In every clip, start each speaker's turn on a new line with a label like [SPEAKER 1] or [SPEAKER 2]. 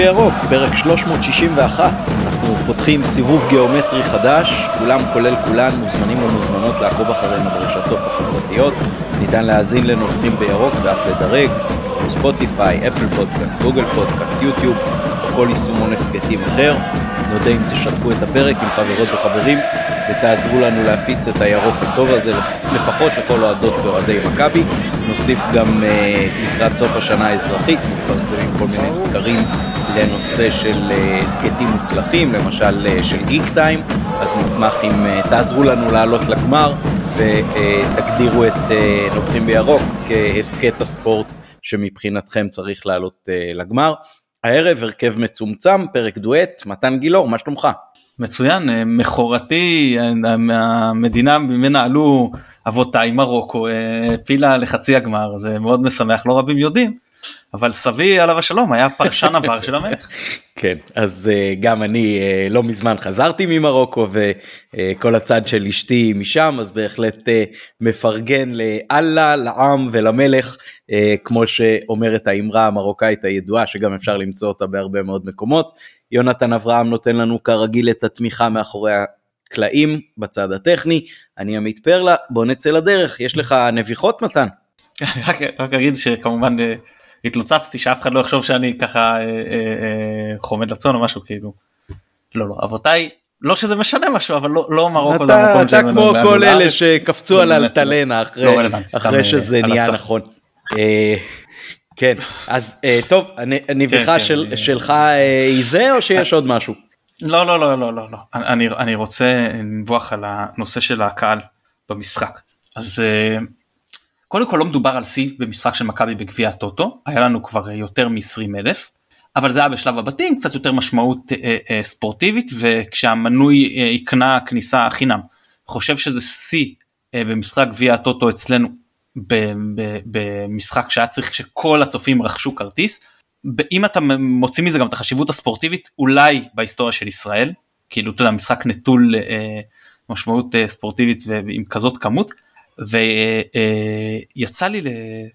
[SPEAKER 1] בירוק, פרק 361. אנחנו פותחים סיבוב גיאומטרי חדש, כולם כולל כולן מוזמנים ומוזמנות לעקוב אחרינו ברשתות החברתיות. ניתן להאזין לנוכחים בירוק ואף לדרג, ספוטיפיי, אפל פודקאסט, גוגל פודקאסט, יוטיוב, או כל יישומון הסכתים אחר. נודה אם תשתפו את הפרק עם חברות וחברים ותעזרו לנו להפיץ את הירוק הטוב הזה לפחות לכל אוהדות ואוהדי מכבי. נוסיף גם uh, לקראת סוף השנה האזרחית, מתפרסמים כל מיני סקרים לנושא של הסכתים uh, מוצלחים, למשל uh, של גיק טיים, אז נשמח אם uh, תעזרו לנו לעלות לגמר ותגדירו את נובחים בירוק כהסכת הספורט שמבחינתכם צריך לעלות לגמר. הערב הרכב מצומצם, פרק דואט, מתן גילאור, מה שלומך?
[SPEAKER 2] מצוין, אה, מכורתי, אה, המדינה ממנה עלו אבותיי, מרוקו, העפילה לחצי הגמר, זה מאוד משמח, לא רבים יודעים, אבל סבי עליו השלום היה פרשן עבר של המלך.
[SPEAKER 1] כן, אז uh, גם אני uh, לא מזמן חזרתי ממרוקו וכל הצד של אשתי משם, אז בהחלט uh, מפרגן לאללה, לעם ולמלך, כמו שאומרת האמרה המרוקאית הידועה, שגם אפשר למצוא אותה בהרבה מאוד מקומות. יונתן אברהם נותן לנו כרגיל את התמיכה מאחורי הקלעים בצד הטכני, אני עמית פרלה, בוא נצא לדרך, יש לך נביחות מתן?
[SPEAKER 2] רק, רק אגיד שכמובן התלוצצתי שאף אחד לא יחשוב שאני ככה אה, אה, אה, חומד לצון או משהו כאילו. לא לא אבותיי לא שזה משנה משהו אבל לא, לא מרוקו
[SPEAKER 1] זה המקום אתה כמו כל אלה שקפצו על אלטלנה אחרי, לא אחרי שזה נהיה נכון. כן אז טוב הנביכה כן, כן, שלך היא זה או שיש עוד משהו?
[SPEAKER 2] לא לא לא לא לא לא אני אני רוצה לנבוח על הנושא של הקהל במשחק אז קודם כל לא מדובר על שיא במשחק של מכבי בגביע הטוטו, היה לנו כבר יותר מ-20 אלף, אבל זה היה בשלב הבתים, קצת יותר משמעות אה, אה, ספורטיבית, וכשהמנוי אה, יקנה כניסה חינם. חושב שזה שיא אה, במשחק גביע הטוטו אצלנו במשחק שהיה צריך שכל הצופים רכשו כרטיס. אם אתה מוציא מזה גם את החשיבות הספורטיבית, אולי בהיסטוריה של ישראל, כאילו אתה יודע, משחק נטול אה, משמעות אה, ספורטיבית ועם כזאת כמות. ויצא לי,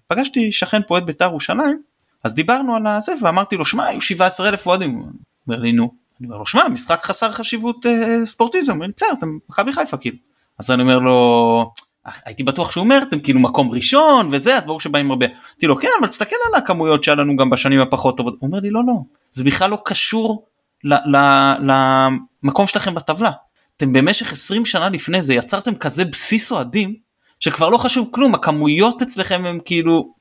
[SPEAKER 2] פגשתי שכן את בית"ר ירושלים, אז דיברנו על הזה ואמרתי לו שמע היו 17 אלף אוהדים, הוא אומר לי נו, אני אומר לו שמע משחק חסר חשיבות אה, ספורטיזם, הוא אומר לי בסדר אתם מכבי חיפה כאילו, אז אני אומר לו הייתי בטוח שהוא אומר אתם כאילו מקום ראשון וזה אז ברור שבאים הרבה, אמרתי לו כן אבל תסתכל על הכמויות שהיה לנו גם בשנים הפחות טובות, הוא אומר לי לא לא, זה בכלל לא קשור למקום שלכם בטבלה, אתם במשך 20 שנה לפני זה יצרתם כזה בסיס אוהדים שכבר לא חשוב כלום הכמויות אצלכם הם כאילו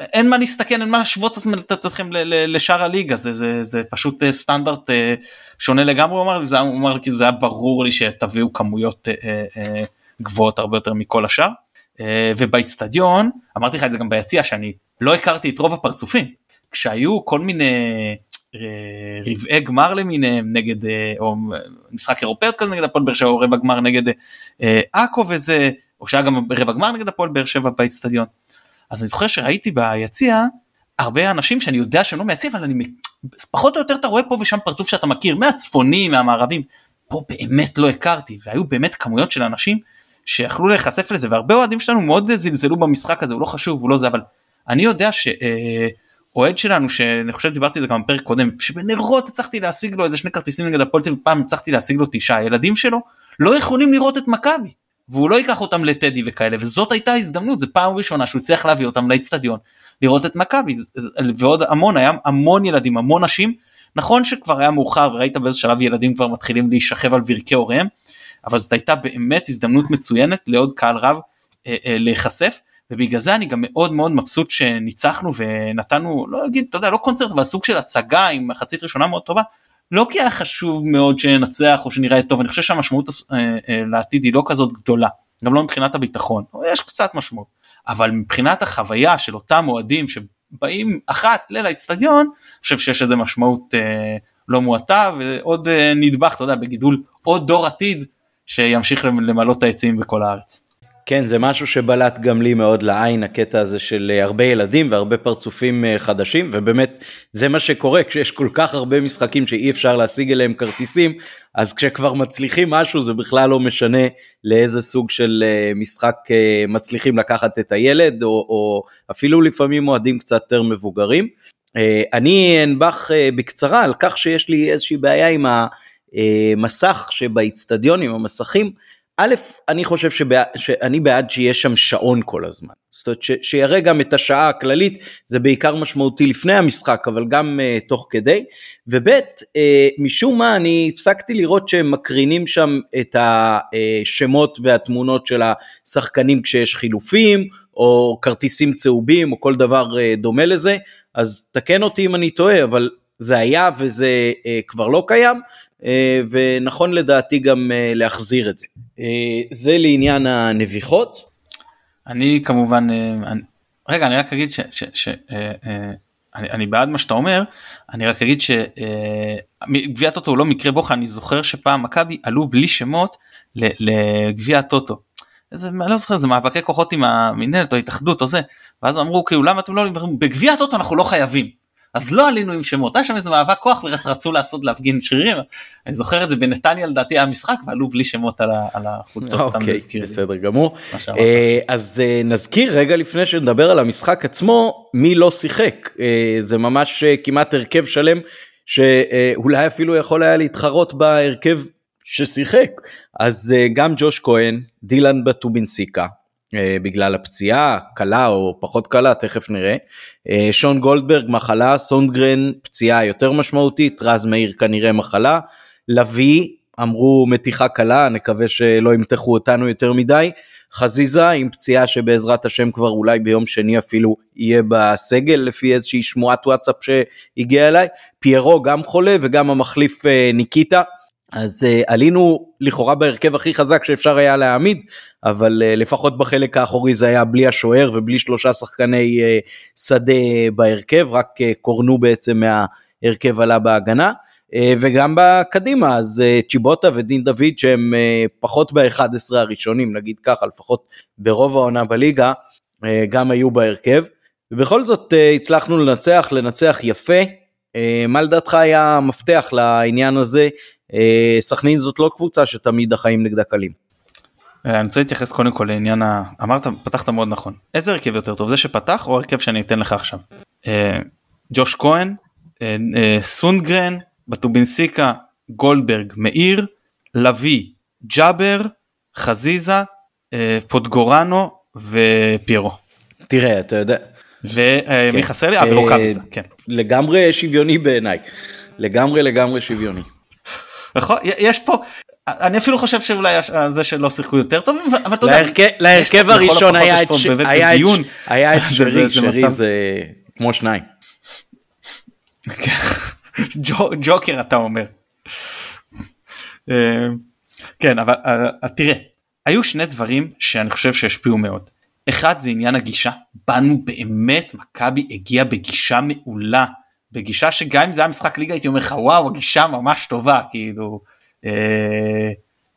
[SPEAKER 2] אין מה להסתכל אין מה להשוות את עצמכם לשאר הליגה. זה זה זה פשוט אה, סטנדרט אה, שונה לגמרי הוא אמר לי. זה, הוא אמר כאילו זה היה ברור לי שתביאו כמויות אה, גבוהות הרבה יותר מכל השאר. ובאיצטדיון אמרתי לך את זה גם ביציע שאני לא הכרתי את רוב הפרצופים. כשהיו כל מיני רבעי גמר למיניהם נגד או משחק אירופאיות כזה נגד הפועל באר שבע או רבע גמר נגד עכו וזה או שהיה גם רבע גמר נגד הפועל באר שבע באצטדיון. אז אני זוכר שראיתי ביציע הרבה אנשים שאני יודע שהם לא מהיציע אבל אני פחות או יותר אתה רואה פה ושם פרצוף שאתה מכיר מהצפונים מהמערבים. פה באמת לא הכרתי והיו באמת כמויות של אנשים שיכלו להיחשף לזה והרבה אוהדים שלנו מאוד זלזלו במשחק הזה הוא לא חשוב הוא לא זה אבל אני יודע שאוהד אה, שלנו שאני חושב דיברתי על זה גם בפרק קודם שבנרות הצלחתי להשיג לו איזה שני כרטיסים נגד הפועל פעם הצלחתי להשיג לו תשעה. הילדים שלו לא יכולים לראות את מכבי והוא לא ייקח אותם לטדי וכאלה וזאת הייתה הזדמנות זה פעם ראשונה שהוא הצליח להביא אותם לאצטדיון לראות את מכבי ועוד המון היה המון ילדים המון נשים. נכון שכבר היה מאוחר וראית באיזה שלב ילדים כבר מתחילים להישכב על ברכי הוריהם אבל זאת הייתה באמת הזדמנות מצוינת לעוד קהל רב אה, אה, להיחשף ובגלל זה אני גם מאוד מאוד מבסוט שניצחנו ונתנו לא אגיד אתה יודע לא קונצרט אבל סוג של הצגה עם מחצית ראשונה מאוד טובה לא כי היה חשוב מאוד שננצח או שנראה טוב אני חושב שהמשמעות אה, אה, לעתיד היא לא כזאת גדולה גם לא מבחינת הביטחון יש קצת משמעות אבל מבחינת החוויה של אותם אוהדים שבאים אחת ליל האצטדיון אני חושב שיש איזה משמעות אה, לא מועטה ועוד אה, נדבך אתה יודע בגידול עוד דור עתיד שימשיך למלא את העצים בכל הארץ.
[SPEAKER 1] כן זה משהו שבלט גם לי מאוד לעין הקטע הזה של אה, הרבה ילדים והרבה פרצופים אה, חדשים ובאמת זה מה שקורה כשיש כל כך הרבה משחקים שאי אפשר להשיג אליהם כרטיסים אז כשכבר מצליחים משהו זה בכלל לא משנה לאיזה סוג של אה, משחק מצליחים לקחת את הילד או, או אפילו לפעמים אוהדים קצת יותר מבוגרים. אני אנבח בקצרה על כך שיש לי איזושהי בעיה עם המסך שבאיצטדיונים, המסכים. א', אני חושב שבע, שאני בעד שיהיה שם שעון כל הזמן. זאת אומרת ש, שיראה גם את השעה הכללית, זה בעיקר משמעותי לפני המשחק, אבל גם uh, תוך כדי. וב', uh, משום מה אני הפסקתי לראות שהם מקרינים שם את השמות והתמונות של השחקנים כשיש חילופים, או כרטיסים צהובים, או כל דבר uh, דומה לזה. אז תקן אותי אם אני טועה, אבל זה היה וזה uh, כבר לא קיים. אה, ונכון לדעתי גם אה, להחזיר את זה. אה, זה לעניין הנביחות.
[SPEAKER 2] אני כמובן, אני, רגע אני רק אגיד ש... ש, ש אני, אני בעד מה שאתה אומר, אני רק אגיד שגביע הטוטו הוא לא מקרה בוחן, אני זוכר שפעם מכבי עלו בלי שמות לגביע הטוטו. איזה, אני לא זוכר, זה מאבקי כוחות עם המינהלת או התאחדות או זה, ואז אמרו כאילו למה אתם לא בגביע הטוטו אנחנו לא חייבים. אז לא עלינו עם שמות, היה שם איזה מאבק כוח ורצו לעשות להפגין שרירים, אני זוכר את זה בנתניה לדעתי היה משחק ועלו בלי שמות על החולצות, סתם
[SPEAKER 1] אוקיי, להזכיר. בסדר גמור. אה, אז אה, נזכיר רגע לפני שנדבר על המשחק עצמו, מי לא שיחק, אה, זה ממש כמעט הרכב שלם שאולי אפילו יכול היה להתחרות בהרכב ששיחק, אז גם ג'וש כהן, דילן בטובינסיקה, בגלל הפציעה, קלה או פחות קלה, תכף נראה. אה, שון גולדברג מחלה, סונדגרן פציעה יותר משמעותית, רז מאיר כנראה מחלה. לביא, אמרו מתיחה קלה, נקווה שלא ימתחו אותנו יותר מדי. חזיזה עם פציעה שבעזרת השם כבר אולי ביום שני אפילו יהיה בסגל לפי איזושהי שמועת וואטסאפ שהגיעה אליי. פיירו גם חולה וגם המחליף אה, ניקיטה. אז uh, עלינו לכאורה בהרכב הכי חזק שאפשר היה להעמיד, אבל uh, לפחות בחלק האחורי זה היה בלי השוער ובלי שלושה שחקני uh, שדה בהרכב, רק uh, קורנו בעצם מההרכב עלה בהגנה. Uh, וגם בקדימה, אז uh, צ'יבוטה ודין דוד שהם uh, פחות ב-11 הראשונים, נגיד ככה, לפחות ברוב העונה בליגה, uh, גם היו בהרכב. ובכל זאת uh, הצלחנו לנצח, לנצח יפה. מה לדעתך היה המפתח לעניין הזה? אה, סכנין זאת לא קבוצה שתמיד החיים נגדה קלים.
[SPEAKER 2] אה, אני רוצה להתייחס קודם כל לעניין ה... אמרת, פתחת מאוד נכון. איזה הרכב יותר טוב, זה שפתח או הרכב שאני אתן לך עכשיו? אה, ג'וש כהן, סונגרן, בטובינסיקה, גולדברג, מאיר, לביא, ג'אבר, חזיזה, פוטגורנו ופיירו.
[SPEAKER 1] תראה, אתה יודע.
[SPEAKER 2] ומי כן. חסר לי? אה, ורוקאביצה, כן.
[SPEAKER 1] לגמרי שוויוני בעיניי. לגמרי לגמרי שוויוני.
[SPEAKER 2] נכון? יש פה, אני אפילו חושב שאולי זה שלא שיחקו יותר טוב, אבל אתה יודע,
[SPEAKER 1] להרכב הראשון היה את שרי, שרי זה כמו שניים.
[SPEAKER 2] ג'וקר אתה אומר. אה, כן אבל אה, תראה היו שני דברים שאני חושב שהשפיעו מאוד. אחד זה עניין הגישה באנו באמת מכבי הגיע בגישה מעולה בגישה שגם אם זה היה משחק ליגה הייתי אומר לך וואו הגישה ממש טובה כאילו אה,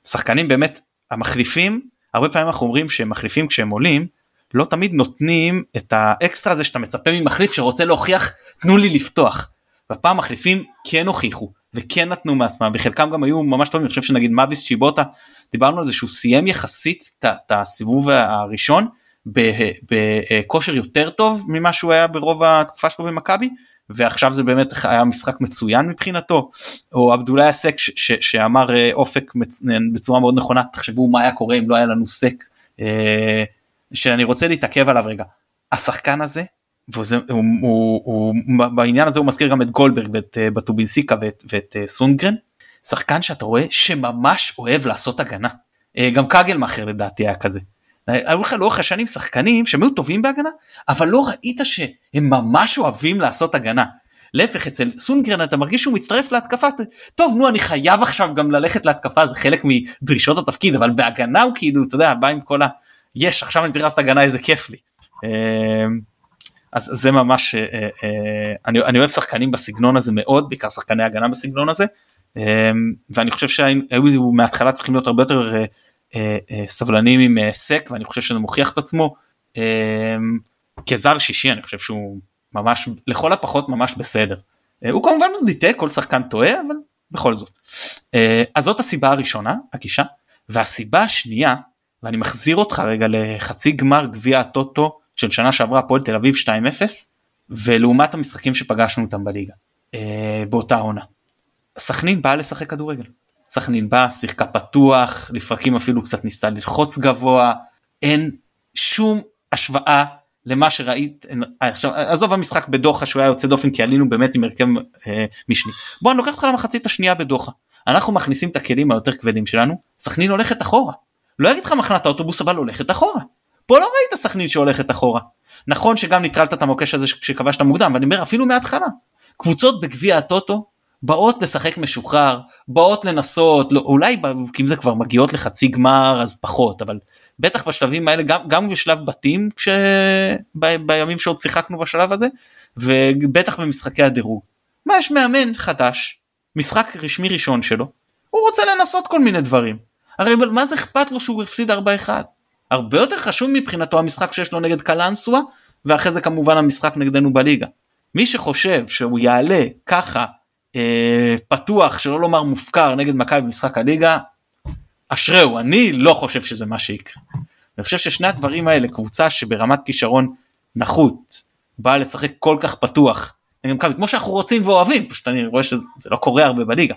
[SPEAKER 2] שחקנים באמת המחליפים הרבה פעמים אנחנו אומרים שהם מחליפים כשהם עולים לא תמיד נותנים את האקסטרה הזה שאתה מצפה ממחליף שרוצה להוכיח תנו לי לפתוח. והפעם מחליפים כן הוכיחו וכן נתנו מעצמם וחלקם גם היו ממש טובים אני חושב שנגיד מאביס צ'יבוטה דיברנו על זה שהוא סיים יחסית את הסיבוב הראשון בכושר יותר טוב ממה שהוא היה ברוב התקופה שלו במכבי ועכשיו זה באמת היה משחק מצוין מבחינתו או עבדולאי הסק שאמר אה, אופק בצורה מאוד נכונה תחשבו מה היה קורה אם לא היה לנו סק אה, שאני רוצה להתעכב עליו רגע. השחקן הזה וזה, הוא, הוא, הוא, הוא, בעניין הזה הוא מזכיר גם את גולדברג ואת אה, בטובינסיקה ואת, ואת סונגרן. שחקן שאתה רואה שממש אוהב לעשות הגנה. גם קגלמאכר לדעתי היה כזה היו לך לאורך השנים שחקנים שהם היו טובים בהגנה, אבל לא ראית שהם ממש אוהבים לעשות הגנה. להפך אצל סונגרן אתה מרגיש שהוא מצטרף להתקפה טוב נו אני חייב עכשיו גם ללכת להתקפה זה חלק מדרישות התפקיד אבל בהגנה הוא כאילו אתה יודע בא עם כל ה... יש עכשיו אני צריך לעשות הגנה איזה כיף לי. אמ, אז זה ממש אה, אה, אני, אני אוהב שחקנים בסגנון הזה מאוד בעיקר שחקני הגנה בסגנון הזה אמ, ואני חושב שהיו מההתחלה צריכים להיות הרבה יותר אה, סבלנים עם אה, סק ואני חושב שזה מוכיח את עצמו כזר שישי אני חושב שהוא ממש לכל הפחות ממש בסדר. הוא כמובן עוד יטעה כל שחקן טועה אבל בכל זאת. אז זאת הסיבה הראשונה הגישה והסיבה השנייה ואני מחזיר אותך רגע לחצי גמר גביע הטוטו של שנה שעברה הפועל תל אביב 2-0 ולעומת המשחקים שפגשנו אותם בליגה אה, באותה עונה. סכנין באה לשחק כדורגל. סכנין באה, שיחקה פתוח, לפרקים אפילו קצת ניסתה ללחוץ גבוה, אין שום השוואה למה שראית, עכשיו עזוב המשחק בדוחה שהוא היה יוצא דופן כי עלינו באמת עם הרכב אה, משני. בוא אני לוקח אותך למחצית השנייה בדוחה. אנחנו מכניסים את הכלים היותר כבדים שלנו, סכנין הולכת אחורה. לא אגיד לך מחנת האוטובוס אבל הולכת אחורה. פה לא ראית סכנין שהולכת אחורה. נכון שגם ניטרלת את המוקש הזה כשכבשת מוקדם, ואני אומר אפילו מההתחלה. קבוצות בגביע הטוטו באות לשחק משוחרר, באות לנסות, לא, אולי אם זה כבר מגיעות לחצי גמר אז פחות, אבל בטח בשלבים האלה, גם, גם בשלב בתים, כש... ב, בימים שעוד שיחקנו בשלב הזה, ובטח במשחקי הדירוג. מה יש מאמן חדש, משחק רשמי ראשון שלו, הוא רוצה לנסות כל מיני דברים. הרי מה זה אכפת לו שהוא הפסיד 4-1? הרבה יותר חשוב מבחינתו המשחק שיש לו נגד קלנסווה, ואחרי זה כמובן המשחק נגדנו בליגה. מי שחושב שהוא יעלה ככה פתוח שלא לומר מופקר נגד מכבי במשחק הליגה אשריהו אני לא חושב שזה מה שיקרה. אני חושב ששני הדברים האלה קבוצה שברמת כישרון נחות באה לשחק כל כך פתוח נגד מכבי כמו שאנחנו רוצים ואוהבים פשוט אני רואה שזה לא קורה הרבה בליגה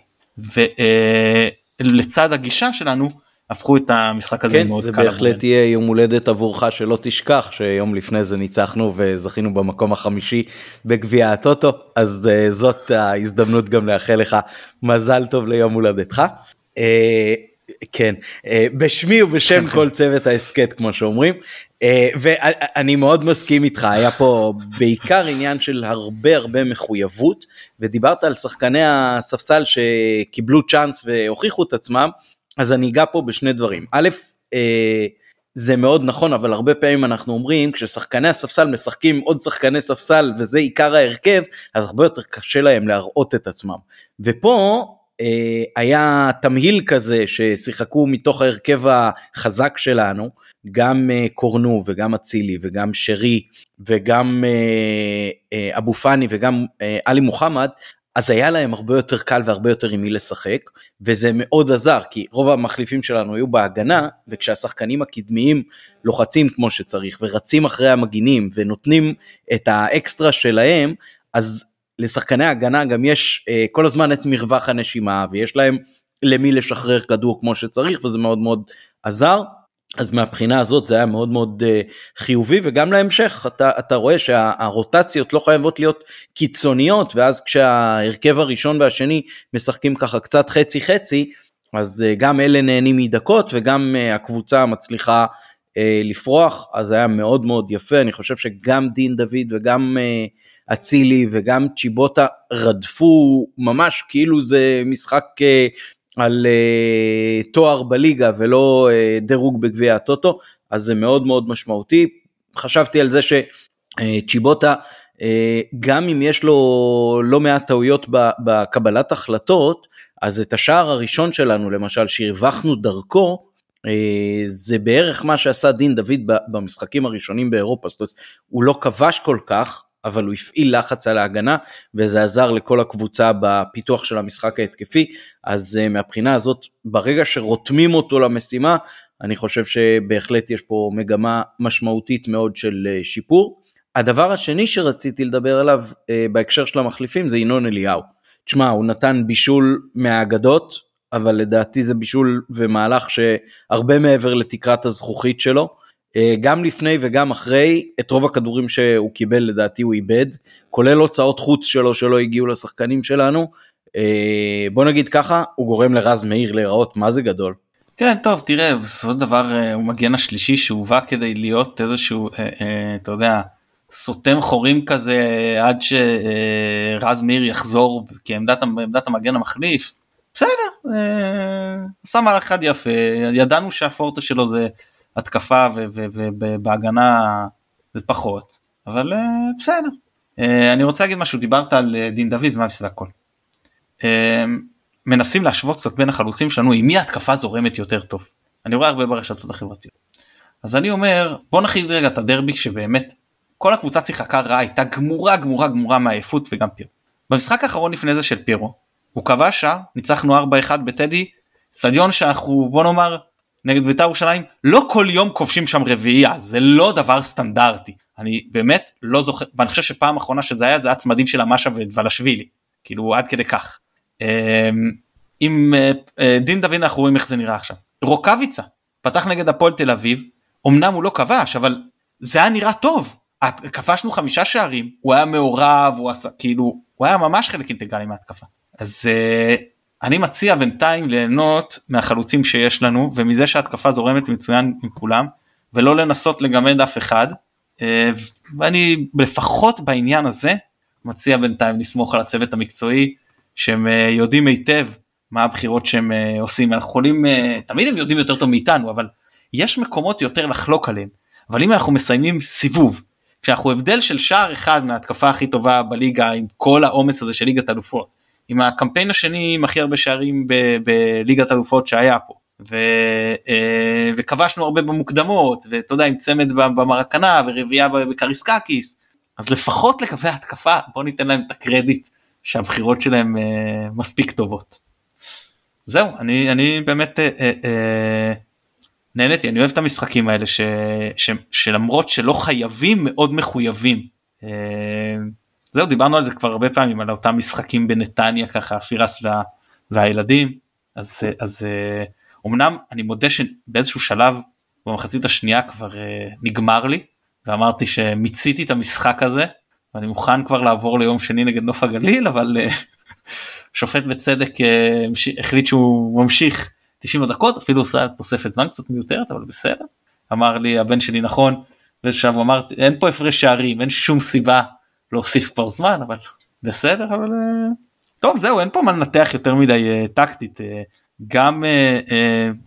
[SPEAKER 2] ולצד אה, הגישה שלנו הפכו את המשחק הזה
[SPEAKER 1] כן,
[SPEAKER 2] מאוד
[SPEAKER 1] קל. כן, זה בהחלט יהיה יום הולדת עבורך שלא תשכח שיום לפני זה ניצחנו וזכינו במקום החמישי בגביע הטוטו, אז uh, זאת ההזדמנות גם לאחל לך מזל טוב ליום הולדתך. Uh, כן, uh, בשמי ובשם כל צוות ההסכת כמו שאומרים, uh, ואני מאוד מסכים איתך, היה פה בעיקר עניין של הרבה הרבה מחויבות, ודיברת על שחקני הספסל שקיבלו צ'אנס והוכיחו את עצמם. אז אני אגע פה בשני דברים. א', אה, זה מאוד נכון, אבל הרבה פעמים אנחנו אומרים, כששחקני הספסל משחקים עוד שחקני ספסל וזה עיקר ההרכב, אז הרבה יותר קשה להם להראות את עצמם. ופה אה, היה תמהיל כזה ששיחקו מתוך ההרכב החזק שלנו, גם אה, קורנו וגם אצילי וגם שרי וגם אה, אה, אבו פאני וגם אה, עלי מוחמד, אז היה להם הרבה יותר קל והרבה יותר עם מי לשחק, וזה מאוד עזר, כי רוב המחליפים שלנו היו בהגנה, וכשהשחקנים הקדמיים לוחצים כמו שצריך, ורצים אחרי המגינים, ונותנים את האקסטרה שלהם, אז לשחקני ההגנה גם יש אה, כל הזמן את מרווח הנשימה, ויש להם למי לשחרר כדור כמו שצריך, וזה מאוד מאוד עזר. אז מהבחינה הזאת זה היה מאוד מאוד uh, חיובי וגם להמשך אתה, אתה רואה שהרוטציות לא חייבות להיות קיצוניות ואז כשההרכב הראשון והשני משחקים ככה קצת חצי חצי אז uh, גם אלה נהנים מדקות וגם uh, הקבוצה מצליחה לפרוח אז היה מאוד מאוד יפה. אני חושב שגם דין דוד וגם אצילי וגם צ'יבוטה רדפו ממש כאילו זה משחק על uh, תואר בליגה ולא uh, דירוג בגביע הטוטו, אז זה מאוד מאוד משמעותי. חשבתי על זה שצ'יבוטה, uh, uh, גם אם יש לו לא מעט טעויות בקבלת החלטות, אז את השער הראשון שלנו, למשל, שהרווחנו דרכו, uh, זה בערך מה שעשה דין דוד במשחקים הראשונים באירופה, זאת אומרת, הוא לא כבש כל כך, אבל הוא הפעיל לחץ על ההגנה וזה עזר לכל הקבוצה בפיתוח של המשחק ההתקפי אז uh, מהבחינה הזאת ברגע שרותמים אותו למשימה אני חושב שבהחלט יש פה מגמה משמעותית מאוד של uh, שיפור. הדבר השני שרציתי לדבר עליו uh, בהקשר של המחליפים זה ינון אליהו. תשמע הוא נתן בישול מהאגדות אבל לדעתי זה בישול ומהלך שהרבה מעבר לתקרת הזכוכית שלו. אה, גם לפני וגם אחרי, את רוב הכדורים שהוא קיבל לדעתי הוא איבד, כולל הוצאות חוץ שלו שלא הגיעו לשחקנים שלנו. אה, בוא נגיד ככה, הוא גורם לרז מאיר להיראות מה זה גדול.
[SPEAKER 2] כן טוב תראה בסופו של דבר אה, הוא מגן השלישי שהובא כדי להיות איזשהו אתה יודע סותם חורים כזה עד שרז מאיר יחזור כעמדת עמדת המגן המחליף. בסדר, עשה מהלך אחד יפה, ידענו שהפורטה שלו זה התקפה ובהגנה זה פחות, אבל uh, בסדר. Uh, אני רוצה להגיד משהו, דיברת על uh, דין דוד ומה בסדר הכל. Uh, מנסים להשוות קצת בין החלוצים שלנו עם מי ההתקפה זורמת יותר טוב. אני רואה הרבה ברשתות החברתיות. אז אני אומר בוא נכין רגע את הדרבי שבאמת כל הקבוצה שיחקה רע הייתה גמורה גמורה גמורה מעייפות וגם פירו. במשחק האחרון לפני זה של פירו הוא כבש שער ניצחנו 4-1 בטדי סטדיון שאנחנו בוא נאמר נגד בית"ר ירושלים לא כל יום כובשים שם רביעייה זה לא דבר סטנדרטי. אני באמת לא זוכר ואני חושב שפעם אחרונה שזה היה זה היה צמדים של המאשה ודבלשווילי כאילו עד כדי כך. אמ, עם אה, אה, דין דוד אנחנו רואים איך זה נראה עכשיו. רוקאביצה פתח נגד הפועל תל אביב אמנם הוא לא כבש אבל זה היה נראה טוב. כבשנו חמישה שערים הוא היה מעורב הוא עשה כאילו הוא היה ממש חלק אינטגרלי מההתקפה. אז uh, אני מציע בינתיים ליהנות מהחלוצים שיש לנו ומזה שההתקפה זורמת מצוין עם כולם ולא לנסות לגמד אף אחד. uh, ואני לפחות בעניין הזה מציע בינתיים לסמוך על הצוות המקצועי שהם uh, יודעים היטב מה הבחירות שהם uh, עושים. אנחנו יכולים תמיד הם יודעים יותר טוב מאיתנו אבל יש מקומות יותר לחלוק עליהם. אבל אם אנחנו מסיימים סיבוב כשאנחנו הבדל של שער אחד מההתקפה הכי טובה בליגה עם כל העומס הזה של ליגת אלופות עם הקמפיין השני עם הכי הרבה שערים בליגת אלופות שהיה פה ו, אה, וכבשנו הרבה במוקדמות ואתה יודע עם צמד במרקנה ורביעייה בקריסקקיס אז לפחות לגבי ההתקפה בוא ניתן להם את הקרדיט שהבחירות שלהם אה, מספיק טובות. זהו אני אני באמת אה, אה, נהניתי אני אוהב את המשחקים האלה ש, ש, שלמרות שלא חייבים מאוד מחויבים. אה, זהו דיברנו על זה כבר הרבה פעמים על אותם משחקים בנתניה ככה פירס וה, והילדים. אז אז אמנם אני מודה שבאיזשהו שלב במחצית השנייה כבר uh, נגמר לי ואמרתי שמיציתי את המשחק הזה ואני מוכן כבר לעבור ליום שני נגד נוף הגליל אבל uh, שופט בצדק uh, החליט שהוא ממשיך 90 דקות אפילו עושה תוספת זמן קצת מיותרת אבל בסדר. אמר לי הבן שלי נכון ועכשיו הוא אמר אין פה הפרש שערים אין שום סיבה להוסיף כבר זמן אבל בסדר אבל אה, טוב זהו אין פה מה לנתח יותר מדי אה, טקטית. אה, גם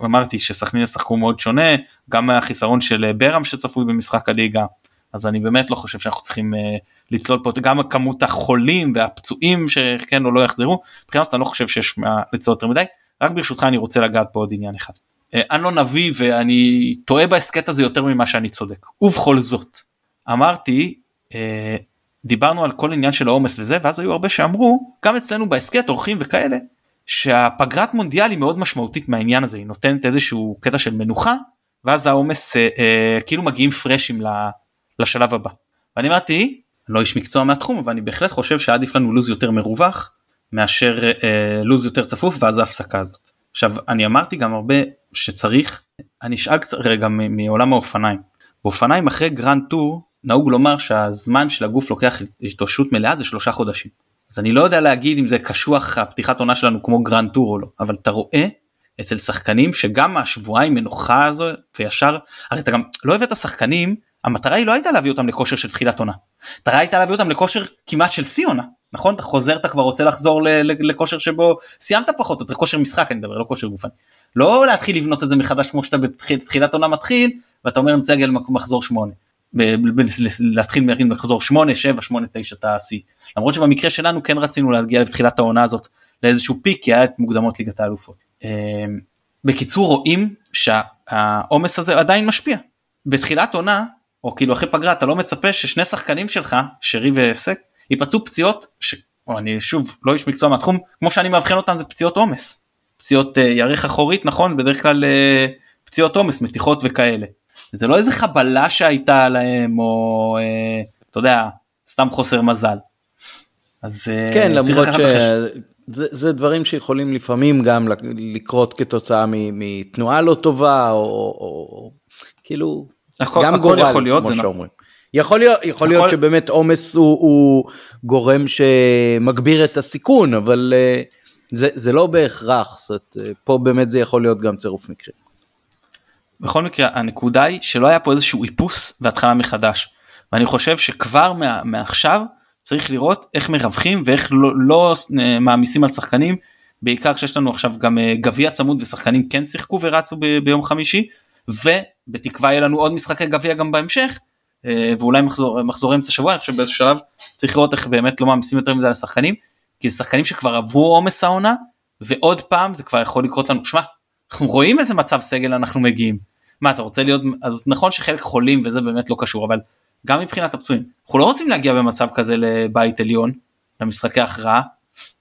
[SPEAKER 2] אמרתי שסכנין ישחקו מאוד שונה גם מהחיסרון של ברם שצפוי במשחק הליגה אז אני באמת לא חושב שאנחנו צריכים לצלול פה גם כמות החולים והפצועים שכן או לא יחזרו מבחינת אני לא חושב שיש מה לצלול יותר מדי. רק ברשותך אני רוצה לגעת פה עוד עניין אחד. אני לא נביא ואני טועה בהסכת הזה יותר ממה שאני צודק. ובכל זאת אמרתי דיברנו על כל עניין של העומס וזה ואז היו הרבה שאמרו גם אצלנו בהסכת אורחים וכאלה שהפגרת מונדיאל היא מאוד משמעותית מהעניין הזה היא נותנת איזשהו קטע של מנוחה ואז העומס אה, אה, כאילו מגיעים פרשים לשלב הבא. ואני אמרתי לא איש מקצוע מהתחום אבל אני בהחלט חושב שעדיף לנו לוז יותר מרווח מאשר אה, לוז יותר צפוף ואז ההפסקה הזאת. עכשיו אני אמרתי גם הרבה שצריך אני אשאל קצת רגע מעולם האופניים באופניים אחרי גרנד טור נהוג לומר שהזמן של הגוף לוקח התאוששות מלאה זה שלושה חודשים. אז אני לא יודע להגיד אם זה קשוח הפתיחת עונה שלנו כמו גרנד טור או לא אבל אתה רואה אצל שחקנים שגם השבועיים מנוחה הזו וישר הרי אתה גם לא הבאת שחקנים המטרה היא לא הייתה להביא אותם לכושר של תחילת עונה. המטרה הייתה להביא אותם לכושר כמעט של שיא עונה נכון אתה חוזר אתה כבר רוצה לחזור לכושר שבו סיימת פחות את כושר משחק אני מדבר לא כושר גופני לא להתחיל לבנות את זה מחדש כמו שאתה בתחילת עונה מתחיל ואתה אומר אני רוצה להגיע למחזור 8 להתחיל מחזור 8 7 8 9 אתה השיא למרות שבמקרה שלנו כן רצינו להגיע לתחילת העונה הזאת לאיזשהו פיק כי היה את מוקדמות ליגת האלופות. אמ, בקיצור רואים שהעומס הזה עדיין משפיע בתחילת עונה או כאילו אחרי פגרה אתה לא מצפה ששני שחקנים שלך שרי והסק ייפצעו פציעות שאני שוב לא איש מקצוע מהתחום כמו שאני מאבחן אותם זה פציעות עומס פציעות uh, ירך אחורית נכון בדרך כלל uh, פציעות עומס מתיחות וכאלה. זה לא איזה חבלה שהייתה להם או uh, אתה יודע סתם חוסר מזל.
[SPEAKER 1] אז כן למרות שזה דברים שיכולים לפעמים גם לקרות כתוצאה מתנועה לא טובה או, או כאילו
[SPEAKER 2] הכל, גם הכל גורל יכול להיות, כמו
[SPEAKER 1] שאומרים. נכון. יכול להיות, יכול יכול... להיות שבאמת עומס הוא, הוא גורם שמגביר את הסיכון, אבל uh, זה, זה לא בהכרח, זאת, uh, פה באמת זה יכול להיות גם צירוף מקרים.
[SPEAKER 2] בכל מקרה, הנקודה היא שלא היה פה איזשהו איפוס והתחלה מחדש. ואני חושב שכבר מה, מעכשיו צריך לראות איך מרווחים ואיך לא, לא אה, מעמיסים על שחקנים, בעיקר כשיש לנו עכשיו גם גביע צמוד ושחקנים כן שיחקו ורצו ב, ביום חמישי, ובתקווה יהיה לנו עוד משחקי גביע גם בהמשך, אה, ואולי מחזור, מחזור אמצע שבוע, אני חושב באיזה שלב צריך לראות איך באמת לא מעמיסים יותר מדי לשחקנים, כי זה שחקנים שכבר עברו עומס העונה, ועוד פעם זה כבר יכול לקרות לנו, שמע, אנחנו רואים איזה מצב סגל אנחנו מגיעים. מה אתה רוצה להיות, אז נכון שחלק חולים וזה באמת לא קשור, אבל גם מבחינת הפצועים, אנחנו לא רוצים להגיע במצב כזה לבית עליון, למשחקי הכרעה,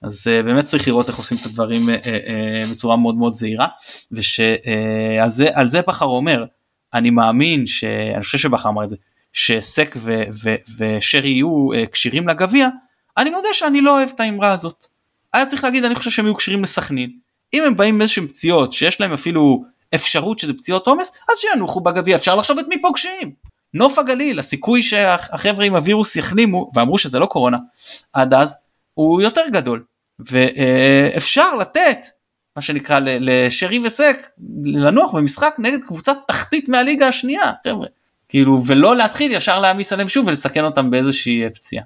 [SPEAKER 2] אז uh, באמת צריך לראות איך עושים את הדברים uh, uh, בצורה מאוד מאוד זהירה ועל זה, זה בכר אומר אני מאמין שאני חושב שבכר אמר את זה שסק ו, ו, ושרי יהיו כשירים לגביע אני מודה שאני לא אוהב את האמרה הזאת. היה צריך להגיד אני חושב שהם יהיו כשירים לסכנין אם הם באים מאיזשהם פציעות שיש להם אפילו אפשרות שזה פציעות עומס אז שינוחו בגביע אפשר לחשוב את מי פוגשים. נוף הגליל הסיכוי שהחבר'ה עם הווירוס יחלימו ואמרו שזה לא קורונה עד אז הוא יותר גדול ואפשר לתת מה שנקרא לשרי וסק לנוח במשחק נגד קבוצת תחתית מהליגה השנייה חבר'ה כאילו ולא להתחיל ישר להעמיס עליהם שוב ולסכן אותם באיזושהי פציעה.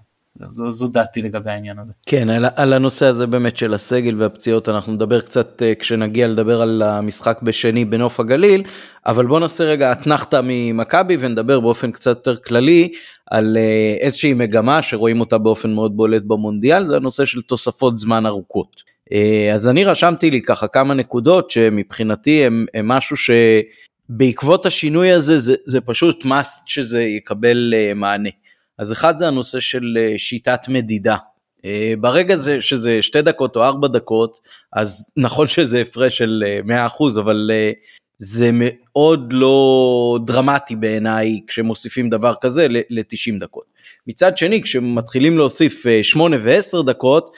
[SPEAKER 2] זו, זו דעתי לגבי העניין הזה.
[SPEAKER 1] כן, על, על הנושא הזה באמת של הסגל והפציעות אנחנו נדבר קצת uh, כשנגיע לדבר על המשחק בשני בנוף הגליל, אבל בוא נעשה רגע אתנחתא ממכבי ונדבר באופן קצת יותר כללי על uh, איזושהי מגמה שרואים אותה באופן מאוד בולט במונדיאל, זה הנושא של תוספות זמן ארוכות. Uh, אז אני רשמתי לי ככה כמה נקודות שמבחינתי הם, הם משהו שבעקבות השינוי הזה זה, זה פשוט must שזה יקבל מענה. אז אחד זה הנושא של אה, שיטת מדידה. אה, ברגע זה שזה שתי דקות או ארבע דקות, אז נכון שזה הפרש של 100%, אה, אבל זה מאוד לא דרמטי בעיניי כשמוסיפים דבר כזה ל-90 דקות. מצד שני, כשמתחילים להוסיף 8 ו-10 דקות,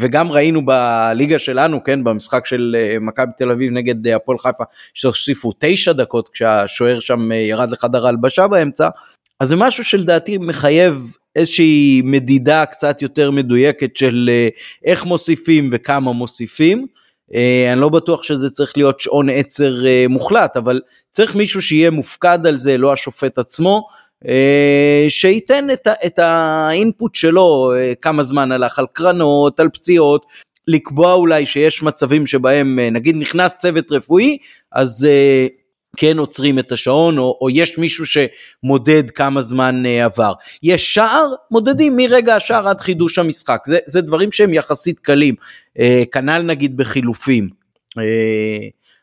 [SPEAKER 1] וגם ראינו בליגה שלנו, כן, במשחק של מכבי תל אביב נגד הפועל חיפה, שהוסיפו 9 דקות כשהשוער שם ירד לחדר ההלבשה באמצע, אז זה משהו שלדעתי מחייב איזושהי מדידה קצת יותר מדויקת של אה, איך מוסיפים וכמה מוסיפים. אה, אני לא בטוח שזה צריך להיות שעון עצר אה, מוחלט, אבל צריך מישהו שיהיה מופקד על זה, לא השופט עצמו, שייתן את, את האינפוט שלו, כמה זמן הלך על קרנות, על פציעות, לקבוע אולי שיש מצבים שבהם נגיד נכנס צוות רפואי, אז כן עוצרים את השעון, או, או יש מישהו שמודד כמה זמן uh, עבר. יש שער, מודדים מרגע השער עד חידוש המשחק. זה, זה דברים שהם יחסית קלים. Uh, כנ"ל נגיד בחילופים. Uh,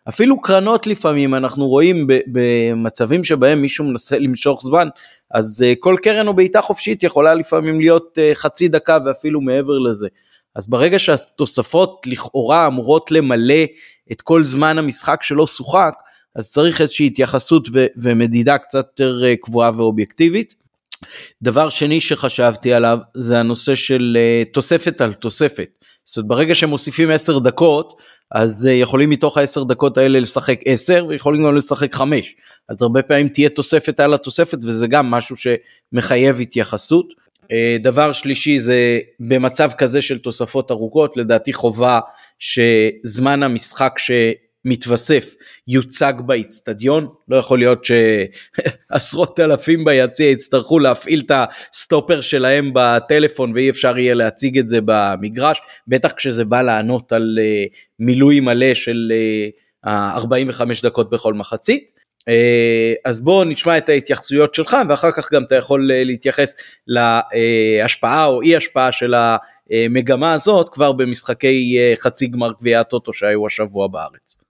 [SPEAKER 1] אפילו קרנות לפעמים אנחנו רואים במצבים שבהם מישהו מנסה למשוך זמן, אז uh, כל קרן או בעיטה חופשית יכולה לפעמים להיות uh, חצי דקה ואפילו מעבר לזה. אז ברגע שהתוספות לכאורה אמורות למלא את כל זמן המשחק שלא שוחק, אז צריך איזושהי התייחסות ו- ומדידה קצת יותר אה, קבועה ואובייקטיבית. דבר שני שחשבתי עליו זה הנושא של uh, תוספת על תוספת. זאת אומרת ברגע שמוסיפים 10 דקות אז uh, יכולים מתוך ה-10 דקות האלה לשחק 10 ויכולים גם לשחק 5 אז הרבה פעמים תהיה תוספת על התוספת וזה גם משהו שמחייב התייחסות. דבר שלישי זה במצב כזה של תוספות ארוכות לדעתי חובה שזמן המשחק ש... מתווסף יוצג באיצטדיון, לא יכול להיות שעשרות אלפים ביציע יצטרכו להפעיל את הסטופר שלהם בטלפון ואי אפשר יהיה להציג את זה במגרש, בטח כשזה בא לענות על uh, מילוי מלא של uh, אה, 45 דקות בכל מחצית. Uh, אז בואו נשמע את ההתייחסויות שלך ואחר כך גם אתה יכול להתייחס להשפעה או אי השפעה של המגמה הזאת כבר במשחקי חצי גמר גביע הטוטו שהיו השבוע בארץ.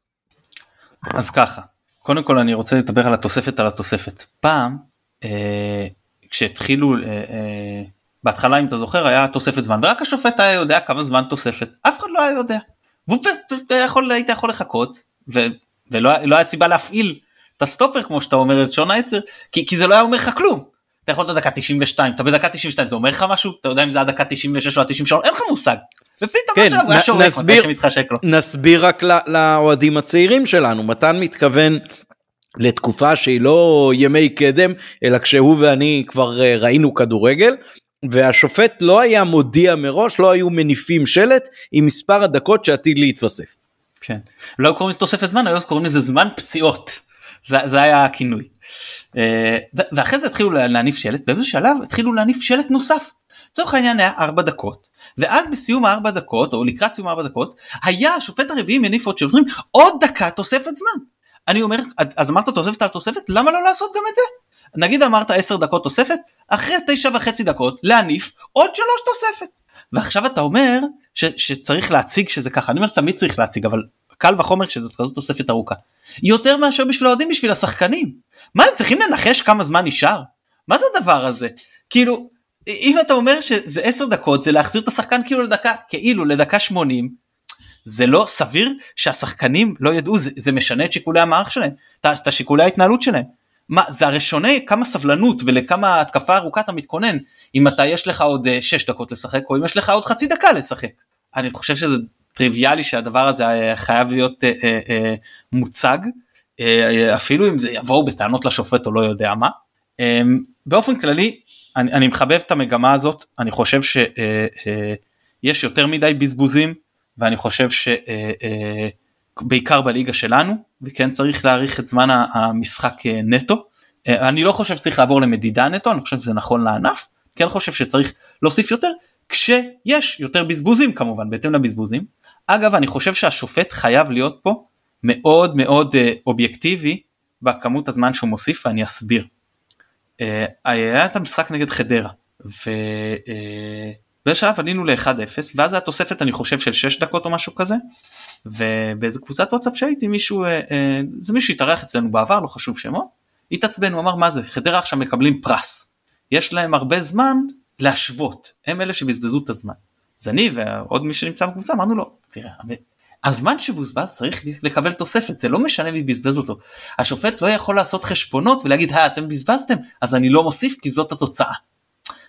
[SPEAKER 2] אז ככה, קודם כל אני רוצה לדבר על התוספת על התוספת. פעם, אה, כשהתחילו, אה, אה, בהתחלה אם אתה זוכר היה תוספת זמן, ורק השופט היה יודע כמה זמן תוספת, אף אחד לא היה יודע. ויכול, היית יכול לחכות, ו, ולא לא היה סיבה להפעיל את הסטופר כמו שאתה אומר את שון העצר, כי, כי זה לא היה אומר לך כלום. אתה יכול את הדקה 92, אתה בדקה 92, זה אומר לך משהו? אתה יודע אם זה הדקה 96 או ה-93, אין לך מושג. ופתאום כן, עכשיו הוא היה שורק מתי שמתחשק לו.
[SPEAKER 1] נסביר רק לאוהדים הצעירים שלנו, מתן מתכוון לתקופה שהיא לא ימי קדם, אלא כשהוא ואני כבר אה, ראינו כדורגל. והשופט לא היה מודיע מראש, לא היו מניפים שלט עם מספר הדקות שעתיד להתווסף.
[SPEAKER 2] כן, לא קוראים לזה תוספת זמן, היו קוראים לזה זמן פציעות. זה, זה היה הכינוי. אה, ואחרי זה התחילו להניף שלט, באיזה שלב התחילו להניף שלט נוסף. לצורך העניין היה ארבע דקות, ואז בסיום הארבע דקות, או לקראת סיום הארבע דקות, היה השופט הרביעי מניף עוד שאומרים עוד דקה תוספת זמן. אני אומר, אז אמרת תוספת על תוספת, למה לא לעשות גם את זה? נגיד אמרת עשר דקות תוספת, אחרי תשע וחצי דקות להניף עוד שלוש תוספת. ועכשיו אתה אומר ש, שצריך להציג שזה ככה, אני אומר תמיד צריך להציג, אבל קל וחומר שזאת כזאת תוספת ארוכה. יותר מאשר בשביל האוהדים בשביל השחקנים. מה הם צריכים לנחש כמה זמן נשאר? מה זה הדבר הזה? כאילו, אם אתה אומר שזה 10 דקות זה להחזיר את השחקן כאילו לדקה כאילו לדקה 80 זה לא סביר שהשחקנים לא ידעו זה, זה משנה את שיקולי המערך שלהם את השיקולי ההתנהלות שלהם. מה זה הרי שונה כמה סבלנות ולכמה התקפה ארוכה אתה מתכונן אם אתה יש לך עוד 6 דקות לשחק או אם יש לך עוד חצי דקה לשחק. אני חושב שזה טריוויאלי שהדבר הזה חייב להיות אה, אה, אה, מוצג אה, אפילו אם זה יבואו בטענות לשופט או לא יודע מה. אה, באופן כללי אני, אני מחבב את המגמה הזאת אני חושב שיש אה, אה, יותר מדי בזבוזים ואני חושב שבעיקר אה, בליגה שלנו וכן צריך להאריך את זמן המשחק נטו. אני לא חושב שצריך לעבור למדידה נטו אני חושב שזה נכון לענף כן חושב שצריך להוסיף יותר כשיש יותר בזבוזים כמובן בהתאם לבזבוזים. אגב אני חושב שהשופט חייב להיות פה מאוד מאוד אובייקטיבי בכמות הזמן שהוא מוסיף ואני אסביר. היה את המשחק נגד חדרה ובאיזה שלב עלינו ל-1-0 ואז היה תוספת אני חושב של 6 דקות או משהו כזה ובאיזה קבוצת וואטסאפ שהייתי מישהו אה, אה, זה מישהו התארח אצלנו בעבר לא חשוב שמו התעצבן הוא אמר מה זה חדרה עכשיו מקבלים פרס יש להם הרבה זמן להשוות הם אלה שבזבזו את הזמן. אז אני ועוד מי שנמצא בקבוצה אמרנו לו תראה הזמן שבוזבז צריך לקבל תוספת זה לא משנה מי בזבז אותו השופט לא יכול לעשות חשבונות ולהגיד אה אתם בזבזתם אז אני לא מוסיף כי זאת התוצאה.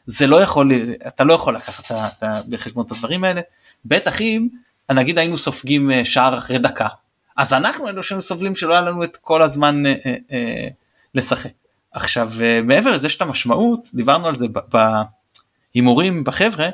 [SPEAKER 2] זה לא יכול אתה לא יכול לקחת בחשבון את הדברים האלה בטח אם נגיד היינו סופגים אה, שער אחרי דקה אז אנחנו היינו סובלים שלא היה לנו את כל הזמן אה, אה, אה, לשחק. עכשיו אה, מעבר לזה שאת המשמעות דיברנו על זה בהימורים בחבר'ה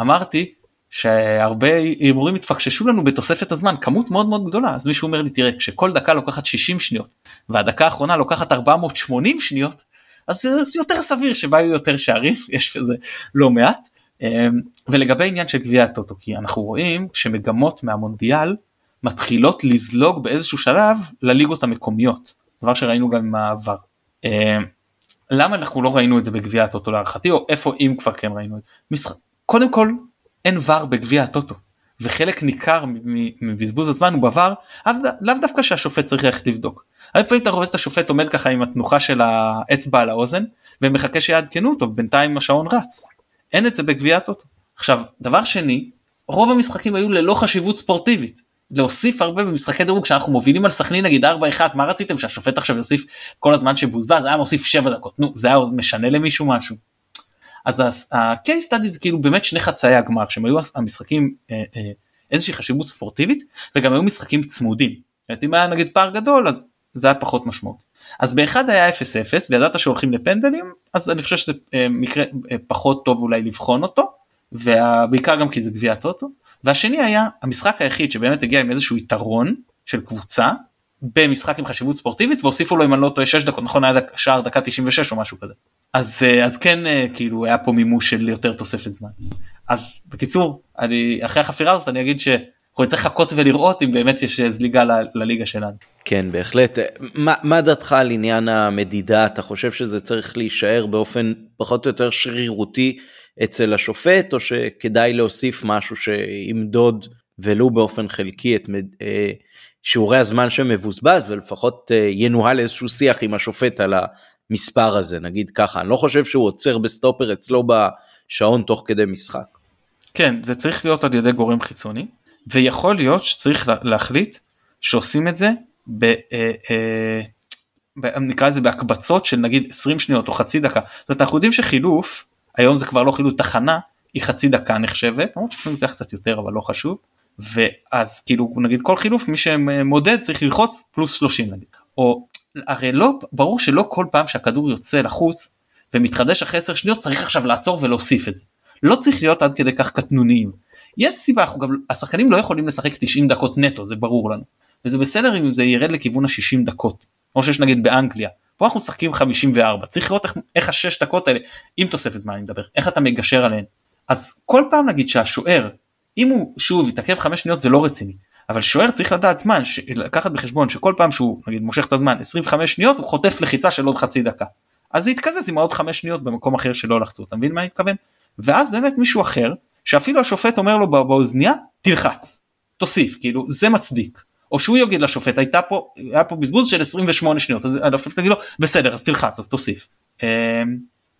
[SPEAKER 2] אמרתי שהרבה הימורים התפקששו לנו בתוספת הזמן כמות מאוד מאוד גדולה אז מישהו אומר לי תראה כשכל דקה לוקחת 60 שניות והדקה האחרונה לוקחת 480 שניות אז זה יותר סביר שבה יהיו יותר שערים יש בזה לא מעט אמ, ולגבי עניין של גביע הטוטו כי אנחנו רואים שמגמות מהמונדיאל מתחילות לזלוג באיזשהו שלב לליגות המקומיות דבר שראינו גם עם העבר. אמ, למה אנחנו לא ראינו את זה בגביע הטוטו להערכתי או איפה אם כבר כן ראינו את זה. משחק קודם כל אין ור בגביע הטוטו וחלק ניכר מבזבוז הזמן הוא בVAR לאו דווקא שהשופט צריך ללכת לבדוק. הרבה פעמים אתה רואה את השופט עומד ככה עם התנוחה של האצבע על האוזן ומחכה שיעדכנו אותו בינתיים השעון רץ. אין את זה בגביע הטוטו. עכשיו דבר שני רוב המשחקים היו ללא חשיבות ספורטיבית. להוסיף הרבה במשחקי דירוג כשאנחנו מובילים על סכנין נגיד 4-1 מה רציתם שהשופט עכשיו יוסיף כל הזמן שבוזבז היה מוסיף 7 דקות נו זה היה משנה למישהו משהו. אז ה-case study זה כאילו באמת שני חצאי הגמר שהם היו המשחקים אה, אה, איזושהי חשיבות ספורטיבית וגם היו משחקים צמודים. אם היה נגיד פער גדול אז זה היה פחות משמעות. אז באחד היה 0-0 וידעת שהולכים לפנדלים אז אני חושב שזה אה, מקרה פחות טוב אולי לבחון אותו ובעיקר גם כי זה גביע טוטו והשני היה המשחק היחיד שבאמת הגיע עם איזשהו יתרון של קבוצה במשחק עם חשיבות ספורטיבית והוסיפו לו אם אני לא טועה 6 דקות נכון היה שער דקה 96 או משהו כזה אז אה, אז כן כאילו היה פה מימוש של יותר תוספת זמן. אז בקיצור אני אחרי החפירה הזאת אני אגיד שאנחנו נצטרך לחכות ולראות אם באמת יש זליגה לליגה שלנו.
[SPEAKER 1] כן בהחלט. מה, מה דעתך על עניין המדידה? אתה חושב שזה צריך להישאר באופן פחות או יותר שרירותי אצל השופט או שכדאי להוסיף משהו שימדוד ולו באופן חלקי את אה, שיעורי הזמן שמבוזבז ולפחות אה, ינוהל איזשהו שיח עם השופט על המספר הזה נגיד ככה אני לא חושב שהוא עוצר בסטופר אצלו בשעון תוך כדי משחק.
[SPEAKER 2] כן זה צריך להיות על ידי גורם חיצוני ויכול להיות שצריך להחליט שעושים את זה ב, אה, אה, ב, נקרא לזה בהקבצות של נגיד 20 שניות או חצי דקה. זאת אומרת אנחנו יודעים שחילוף היום זה כבר לא חילוף תחנה היא חצי דקה נחשבת למרות שלפעמים זה קצת יותר אבל לא חשוב ואז כאילו נגיד כל חילוף מי שמודד צריך ללחוץ פלוס 30 נגיד או הרי לא ברור שלא כל פעם שהכדור יוצא לחוץ ומתחדש אחרי 10 שניות צריך עכשיו לעצור ולהוסיף את זה. לא צריך להיות עד כדי כך קטנוניים. יש סיבה אנחנו גם השחקנים לא יכולים לשחק 90 דקות נטו זה ברור לנו. וזה בסדר אם זה ירד לכיוון ה-60 דקות, כמו שיש נגיד באנגליה. פה אנחנו משחקים 54, צריך לראות איך, איך השש דקות האלה, עם תוספת זמן אני מדבר, איך אתה מגשר עליהן. אז כל פעם נגיד שהשוער, אם הוא שוב יתעכב 5 שניות זה לא רציני, אבל שוער צריך לדעת זמן, לקחת בחשבון שכל פעם שהוא נגיד מושך את הזמן 25 שניות הוא חוטף לחיצה של עוד חצי דקה. אז זה יתקזז עם עוד 5 שניות במקום אחר שלא לחצו, אתה מבין מה אני מתכוון? ואז באמת מישהו אחר, שאפילו השופט אומר לו באוזניה, תלחץ, תוסיף, כאילו זה מצדיק. או שהוא יגיד לשופט הייתה פה היה פה בזבוז של 28 שניות אז השופט תגיד לו בסדר אז תלחץ אז תוסיף.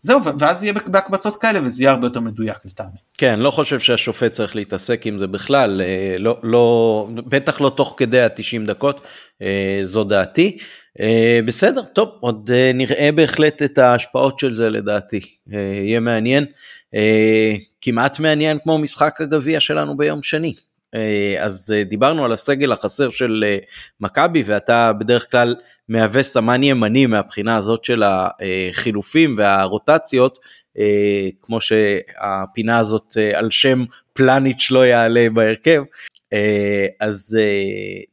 [SPEAKER 2] זהו ואז יהיה בהקבצות כאלה וזה יהיה הרבה יותר מדויק לטעמי.
[SPEAKER 1] כן לא חושב שהשופט צריך להתעסק עם זה בכלל אה, לא לא בטח לא תוך כדי ה-90 דקות אה, זו דעתי. אה, בסדר טוב עוד נראה בהחלט את ההשפעות של זה לדעתי יהיה מעניין כמעט מעניין כמו משחק הגביע שלנו ביום שני. אז דיברנו על הסגל החסר של מכבי ואתה בדרך כלל מהווה סמן ימני מהבחינה הזאת של החילופים והרוטציות אה, כמו שהפינה הזאת אה, על שם פלניץ' לא יעלה בהרכב. אה, אז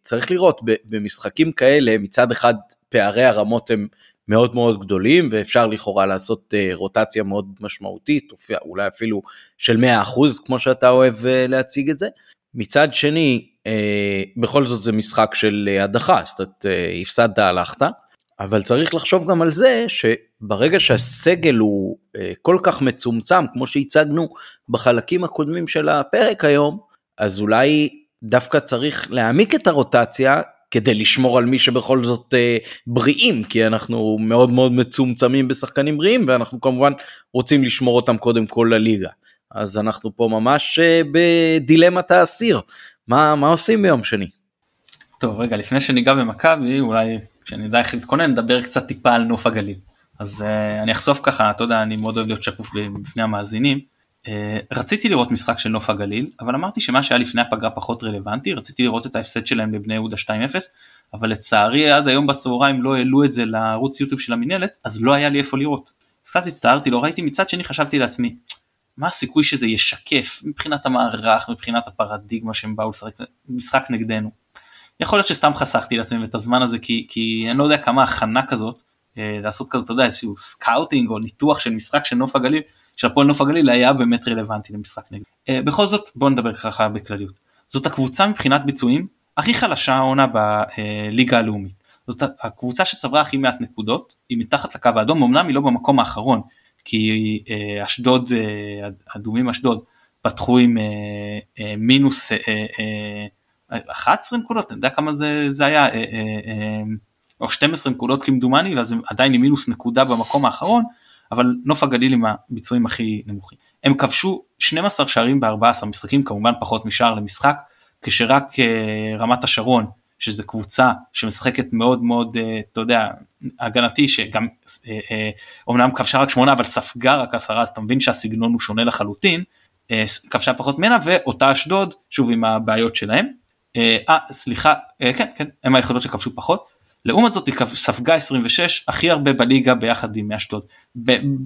[SPEAKER 1] צריך לראות במשחקים כאלה מצד אחד פערי הרמות הם מאוד מאוד גדולים ואפשר לכאורה לעשות רוטציה מאוד משמעותית אולי אפילו של 100% כמו שאתה אוהב להציג את זה. מצד שני בכל זאת זה משחק של הדחה זאת אומרת הפסדת הלכת אבל צריך לחשוב גם על זה שברגע שהסגל הוא אה, כל כך מצומצם, כמו שהצגנו בחלקים הקודמים של הפרק היום, אז אולי דווקא צריך להעמיק את הרוטציה כדי לשמור על מי שבכל זאת אה, בריאים, כי אנחנו מאוד מאוד מצומצמים בשחקנים בריאים, ואנחנו כמובן רוצים לשמור אותם קודם כל לליגה. אז אנחנו פה ממש אה, בדילמת האסיר, מה, מה עושים ביום שני?
[SPEAKER 2] טוב רגע לפני שניגע במכבי אולי כשאני יודע איך להתכונן נדבר קצת טיפה על נוף הגליל. אז uh, אני אחשוף ככה אתה יודע אני מאוד אוהב להיות שקוף בפני המאזינים. Uh, רציתי לראות משחק של נוף הגליל אבל אמרתי שמה שהיה לפני הפגרה פחות רלוונטי רציתי לראות את ההפסד שלהם לבני יהודה 2-0 אבל לצערי עד היום בצהריים לא העלו את זה לערוץ יוטיוב של המינהלת אז לא היה לי איפה לראות. אז כזה הצטערתי לא ראיתי מצד שני חשבתי לעצמי מה הסיכוי שזה ישקף מבחינת המערך מבחינת הפרדיגמה שהם באו לשחק משחק נגדנו. יכול להיות שסתם חסכתי לעצמי את הזמן הזה כי, כי אני לא יודע כמה הכנה כזאת אה, לעשות כזאת אתה יודע איזשהו scouting או ניתוח של משחק של נוף הגליל של הפועל נוף הגליל היה באמת רלוונטי למשחק נגד. אה, בכל זאת בוא נדבר ככה בכלליות. זאת הקבוצה מבחינת ביצועים הכי חלשה העונה בליגה הלאומית. זאת הקבוצה שצברה הכי מעט נקודות היא מתחת לקו האדום אמנם היא לא במקום האחרון כי אה, אשדוד אדומים אשדוד פתחו עם מינוס 11 נקודות, אני יודע כמה זה, זה היה, אה, אה, אה, או 12 נקודות כמדומני, ואז הם עדיין עם מינוס נקודה במקום האחרון, אבל נוף הגליל עם הביצועים הכי נמוכים. הם כבשו 12 שערים ב-14 משחקים, כמובן פחות משער למשחק, כשרק רמת השרון, שזו קבוצה שמשחקת מאוד מאוד, אתה יודע, הגנתי, שגם אומנם כבשה רק שמונה, אבל ספגה רק עשרה, אז אתה מבין שהסגנון הוא שונה לחלוטין, כבשה פחות ממנה, ואותה אשדוד, שוב עם הבעיות שלהם. אה, אה סליחה אה, כן כן הם היחידות שכבשו פחות. לעומת זאת היא ספגה 26 הכי הרבה בליגה ביחד עם אשדוד.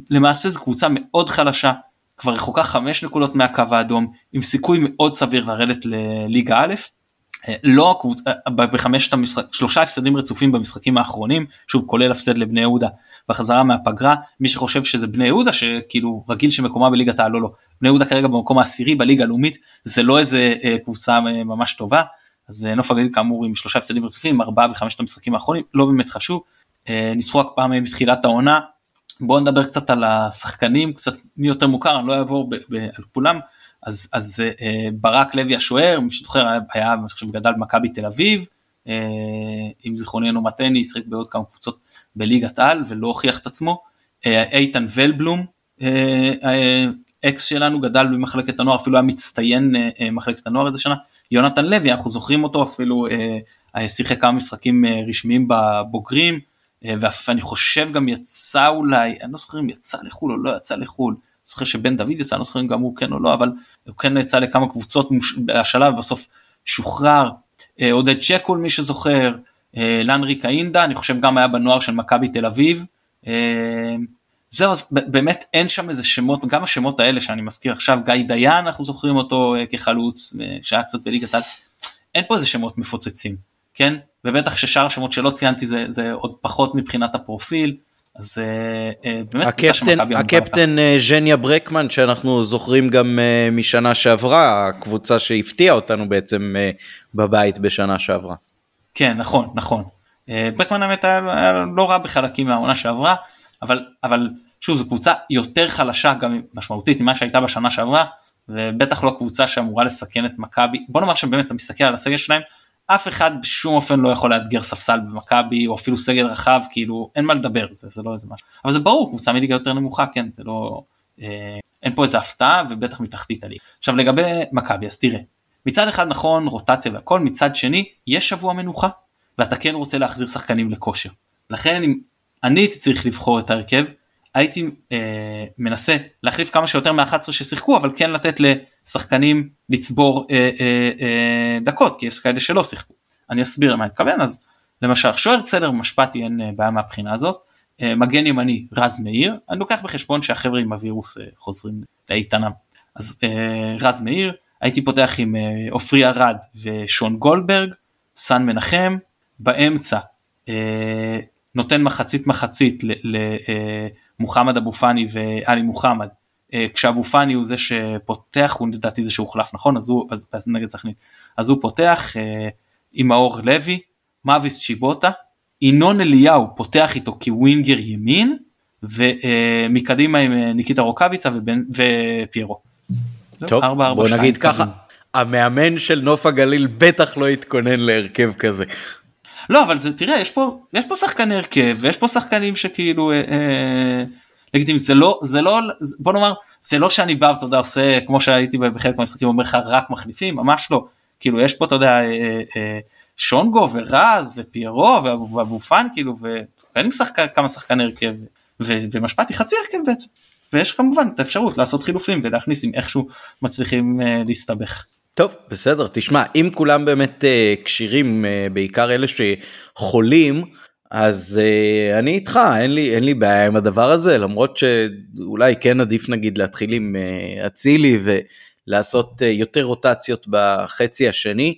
[SPEAKER 2] למעשה זו קבוצה מאוד חלשה כבר רחוקה 5 נקודות מהקו האדום עם סיכוי מאוד סביר לרדת לליגה א'. אה, לא בחמשת המשחק שלושה הפסדים רצופים במשחקים האחרונים שוב כולל הפסד לבני יהודה בחזרה מהפגרה. מי שחושב שזה בני יהודה שכאילו רגיל שמקומה בליגת העל לא לא בני יהודה כרגע במקום העשירי בליגה הלאומית זה לא איזה אה, קבוצה אה, ממש טובה. אז נוף הגליל כאמור עם שלושה הפסדים רצופים ארבעה בחמשת המשחקים האחרונים לא באמת חשוב. ניסחו רק פעם בתחילת העונה. בואו נדבר קצת על השחקנים קצת מי יותר מוכר אני לא אעבור על כולם אז, אז אה, ברק לוי השוער, מי שזוכר היה, אני חושב, גדל במכבי תל אביב, אה, אם זיכרוני אינו מטעני, שיחק בעוד כמה קבוצות בליגת על ולא הוכיח את עצמו. אה, איתן ולבלום, אה, אה, אקס שלנו גדל במחלקת הנוער, אפילו היה מצטיין אה, אה, מחלקת הנוער איזה שנה. יונתן לוי, אנחנו זוכרים אותו, אפילו אה, אה, שיחק כמה משחקים אה, רשמיים בבוגרים, אה, ואני חושב גם יצא אולי, אני לא זוכר אם יצא לחו"ל או לא יצא לחו"ל. זוכר שבן דוד יצא, אני לא זוכר אם גם הוא כן או לא, אבל הוא כן יצא לכמה קבוצות השלב, בסוף שוחרר. אה, עודד צ'קול מי שזוכר, אה, לנרי קאינדה, אני חושב גם היה בנוער של מכבי תל אביב. אה, זהו, אז באמת אין שם איזה שמות, גם השמות האלה שאני מזכיר עכשיו, גיא דיין, אנחנו זוכרים אותו כחלוץ, שהיה קצת בליגת העל, אין פה איזה שמות מפוצצים, כן? ובטח ששאר השמות שלא ציינתי זה, זה עוד פחות מבחינת הפרופיל. אז אה, באמת
[SPEAKER 1] קבוצה שמכבי הקפטן אה, ז'ניה ברקמן שאנחנו זוכרים גם משנה שעברה הקבוצה שהפתיעה אותנו בעצם בבית בשנה שעברה.
[SPEAKER 2] כן נכון נכון. ברקמן האמת היה לא רע בחלקים מהעונה שעברה אבל אבל שוב זו קבוצה יותר חלשה גם משמעותית ממה שהייתה בשנה שעברה ובטח לא קבוצה שאמורה לסכן את מכבי. בוא נאמר שבאמת אתה מסתכל על הסגל שלהם אף אחד בשום אופן לא יכול לאתגר ספסל במכבי או אפילו סגל רחב כאילו אין מה לדבר זה, זה לא איזה משהו אבל זה ברור קבוצה מליגה יותר נמוכה כן זה לא אה, אין פה איזה הפתעה ובטח מתחתית הליגה. עכשיו לגבי מכבי אז תראה מצד אחד נכון רוטציה והכל מצד שני יש שבוע מנוחה ואתה כן רוצה להחזיר שחקנים לכושר לכן אני, הייתי צריך לבחור את ההרכב הייתי אה, מנסה להחליף כמה שיותר מה-11 ששיחקו אבל כן לתת לשחקנים לצבור אה, אה, אה, דקות כי יש כאלה שלא שיחקו. אני אסביר למה אני מתכוון אז למשל שוער בסדר משפטי אין אה, בעיה מהבחינה הזאת. אה, מגן ימני רז מאיר אני לוקח בחשבון שהחבר'ה עם הווירוס אה, חוזרים לאיתנם. אז אה, רז מאיר הייתי פותח עם אה, עופרי ארד ושון גולדברג סן מנחם באמצע אה, נותן מחצית מחצית למוחמד אבו פאני ואלי מוחמד אה, כשאבו פאני הוא זה שפותח הוא לדעתי זה שהוחלף נכון אז הוא אז, אז נגד סכנין אז הוא פותח אה, עם מאור לוי מאביס צ'יבוטה ינון אליהו פותח איתו כווינגר ימין ומקדימה עם ניקיטה רוקאביצה ופיירו.
[SPEAKER 1] טוב ארבע, ארבע, בוא שתיים, נגיד ככה המאמן של נוף הגליל בטח לא התכונן להרכב כזה.
[SPEAKER 2] לא אבל זה תראה יש פה יש פה שחקני הרכב ויש פה שחקנים שכאילו אה, אה, לגיטימי. זה לא זה לא בוא נאמר זה לא שאני בא ואתה יודע עושה כמו שהייתי בחלק מהמשחקים אומר לך רק מחליפים ממש לא. כאילו יש פה אתה יודע אה, שונגו ורז ופיירו ואבו פאן כאילו שחק, כמה שחקני הרכב ומשפטי חצי הרכב בעצם. ויש כמובן את האפשרות לעשות חילופים ולהכניס אם איכשהו מצליחים להסתבך.
[SPEAKER 1] טוב בסדר תשמע אם כולם באמת uh, כשירים uh, בעיקר אלה שחולים אז uh, אני איתך אין לי אין לי בעיה עם הדבר הזה למרות שאולי כן עדיף נגיד להתחיל עם אצילי uh, ולעשות uh, יותר רוטציות בחצי השני.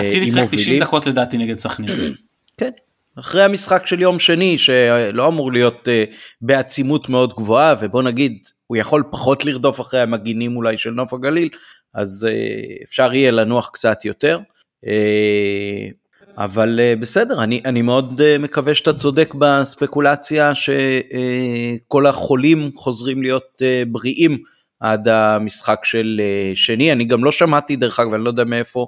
[SPEAKER 2] אצילי שיחק 90 דקות לדעתי נגד סכנין.
[SPEAKER 1] כן אחרי המשחק של יום שני שלא אמור להיות uh, בעצימות מאוד גבוהה ובוא נגיד הוא יכול פחות לרדוף אחרי המגינים אולי של נוף הגליל אז uh, אפשר יהיה לנוח קצת יותר. Uh, אבל uh, בסדר, אני, אני מאוד מקווה שאתה צודק בספקולציה שכל החולים חוזרים להיות בריאים עד המשחק של שני. אני גם לא שמעתי, דרך אגב, אני לא יודע מאיפה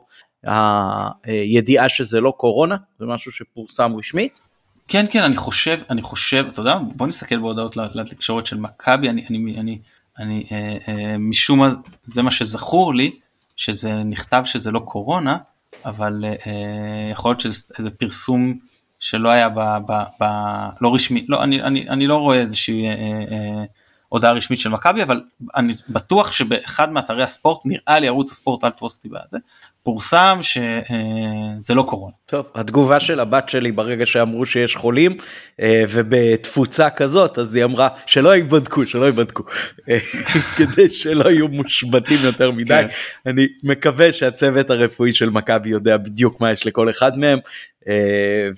[SPEAKER 1] הידיעה שזה לא קורונה, זה משהו שפורסם רשמית.
[SPEAKER 2] כן כן אני חושב אני חושב אתה יודע בוא נסתכל בהודעות לתקשורת של מכבי אני אני אני אני אה, אה, משום מה זה מה שזכור לי שזה נכתב שזה לא קורונה אבל אה, יכול להיות שזה פרסום שלא היה ב, ב, ב, לא רשמי לא אני אני אני לא רואה איזושהי. אה, אה, הודעה רשמית של מכבי אבל אני בטוח שבאחד מאתרי הספורט נראה לי ערוץ הספורט אל תפוס אותי בזה פורסם שזה לא קורונה.
[SPEAKER 1] טוב התגובה של הבת שלי ברגע שאמרו שיש חולים אה, ובתפוצה כזאת אז היא אמרה שלא ייבדקו שלא ייבדקו אה, כדי שלא יהיו מושבתים יותר מדי כן. אני מקווה שהצוות הרפואי של מכבי יודע בדיוק מה יש לכל אחד מהם. אה,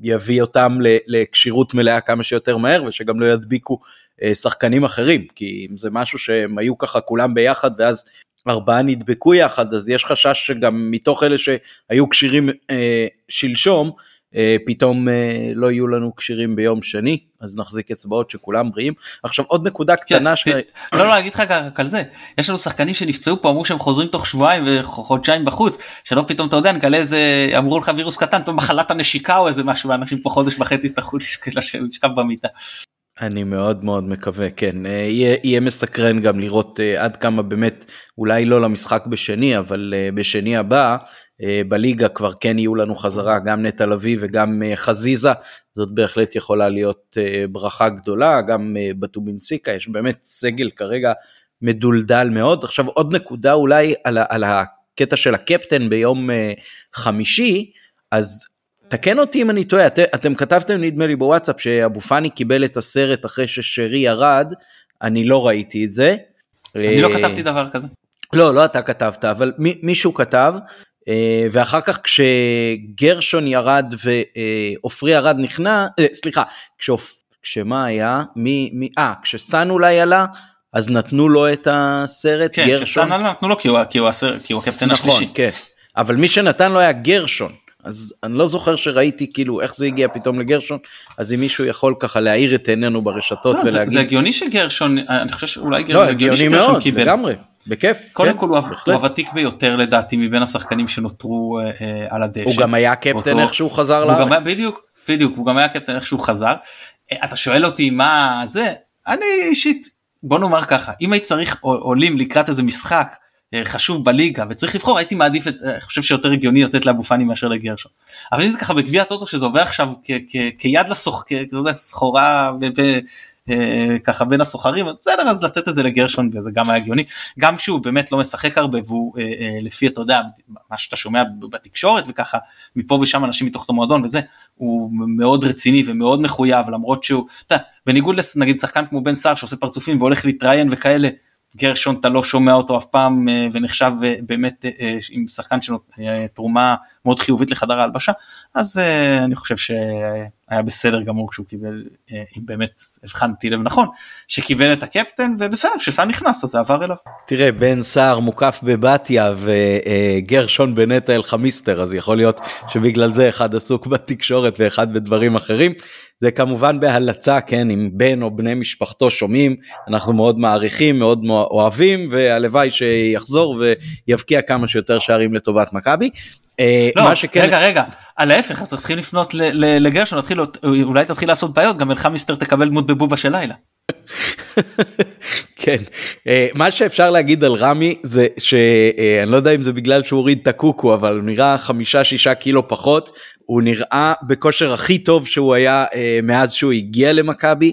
[SPEAKER 1] ויביא אותם לכשירות מלאה כמה שיותר מהר ושגם לא ידביקו אה, שחקנים אחרים, כי אם זה משהו שהם היו ככה כולם ביחד ואז ארבעה נדבקו יחד, אז יש חשש שגם מתוך אלה שהיו כשירים אה, שלשום, אה, פתאום אה, לא יהיו לנו כשירים ביום שני, אז נחזיק אצבעות שכולם בריאים. עכשיו עוד נקודה כן, קטנה
[SPEAKER 2] ש... לא, לא, להגיד לך רק על זה, יש לנו שחקנים שנפצעו פה, אמרו שהם חוזרים תוך שבועיים וחודשיים בחוץ, שלא פתאום אתה יודע, נגלה איזה, אמרו לך וירוס קטן, פתאום מחלת הנשיקה או איזה משהו, ואנשים פה חודש וחצי יצטרכו לשכב במיטה.
[SPEAKER 1] אני מאוד מאוד מקווה כן. אה, יהיה, יהיה מסקרן גם לראות uh, עד כמה באמת אולי לא למשחק בשני אבל uh, בשני הבא בליגה כבר כן יהיו לנו חזרה גם נטע לביא וגם חזיזה. זאת בהחלט יכולה להיות ברכה גדולה גם בטובינסיקה יש באמת סגל כרגע מדולדל מאוד. עכשיו עוד נקודה אולי על, על הקטע של הקפטן ביום חמישי אז תקן אותי אם אני טועה, את, אתם כתבתם נדמה לי בוואטסאפ שאבו פאני קיבל את הסרט אחרי ששרי ירד, אני לא ראיתי את זה.
[SPEAKER 2] אני לא אה, כתבתי דבר כזה.
[SPEAKER 1] לא, לא אתה כתבת, אבל מישהו כתב, אה, ואחר כך כשגרשון ירד ועופרי ירד נכנע, אה, סליחה, כשמה היה? מי, מי, אה, כשסאן אולי עלה, אז נתנו לו את הסרט,
[SPEAKER 2] כן, גרשון. כן, כשסאן עלה נתנו לו כי הוא, כי הוא, הסרט, כי הוא הקפטן
[SPEAKER 1] נכון,
[SPEAKER 2] השלישי.
[SPEAKER 1] כן, אבל מי שנתן לו היה גרשון. אז אני לא זוכר שראיתי כאילו איך זה הגיע פתאום לגרשון, אז אם מישהו יכול ככה להאיר את עינינו ברשתות
[SPEAKER 2] לא,
[SPEAKER 1] ולהגיד...
[SPEAKER 2] זה, זה הגיוני שגרשון, אני חושב שאולי
[SPEAKER 1] גרשון, לא, זה הגיוני מאוד, קיבל. לגמרי. בכיף.
[SPEAKER 2] קודם
[SPEAKER 1] כן,
[SPEAKER 2] כל הוא. הוא הוותיק ביותר לדעתי מבין השחקנים שנותרו אה, אה, על הדשא.
[SPEAKER 1] הוא גם היה קפטן איך שהוא חזר
[SPEAKER 2] והוא גם היה,
[SPEAKER 1] לארץ.
[SPEAKER 2] בדיוק, בדיוק, הוא גם היה קפטן איך שהוא חזר. אה, אתה שואל אותי מה זה, אני אישית, בוא נאמר ככה, אם הייתי צריך עול- עולים לקראת איזה משחק חשוב בליגה וצריך לבחור הייתי מעדיף את, אה, חושב שיותר הגיוני לתת לאבו פאני מאשר לגרשון. אבל אם זה ככה בגביע הטוטו שזה עובר עכשיו כיד לסוח, כ- אתה יודע, סחורה ב- ב- אה, ככה בין הסוחרים אז בסדר אז לתת את זה לגרשון וזה גם היה הגיוני גם כשהוא באמת לא משחק הרבה והוא אה, אה, לפי אתה יודע מה שאתה שומע בתקשורת וככה מפה ושם אנשים מתוך המועדון וזה הוא מאוד רציני ומאוד מחויב למרות שהוא אתה בניגוד לנגיד שחקן כמו בן סער שעושה פרצופים והולך להתראיין וכאלה גרשון אתה לא שומע אותו אף פעם אה, ונחשב אה, באמת אה, עם שחקן אה, תרומה מאוד חיובית לחדר ההלבשה אז אני חושב שהיה בסדר גמור כשהוא קיבל אם באמת הבחנתי לב נכון שקיבל את הקפטן ובסדר כשסער נכנס אז זה עבר אליו.
[SPEAKER 1] תראה בן סער מוקף בבתיה וגרשון בנטע אלחמיסטר אז יכול להיות שבגלל זה אחד עסוק בתקשורת ואחד בדברים אחרים. זה כמובן בהלצה כן אם בן או בני משפחתו שומעים אנחנו מאוד מעריכים מאוד אוהבים והלוואי שיחזור ויבקיע כמה שיותר שערים לטובת מכבי. אה,
[SPEAKER 2] לא,
[SPEAKER 1] שכן
[SPEAKER 2] רגע רגע על ההפך אז צריכים לפנות לגרשון אולי תתחיל לעשות בעיות גם אלחמיסטר תקבל דמות בבובה של לילה.
[SPEAKER 1] כן אה, מה שאפשר להגיד על רמי זה שאני לא יודע אם זה בגלל שהוא הוריד את הקוקו אבל הוא נראה חמישה שישה קילו פחות הוא נראה בכושר הכי טוב שהוא היה אה, מאז שהוא הגיע למכבי.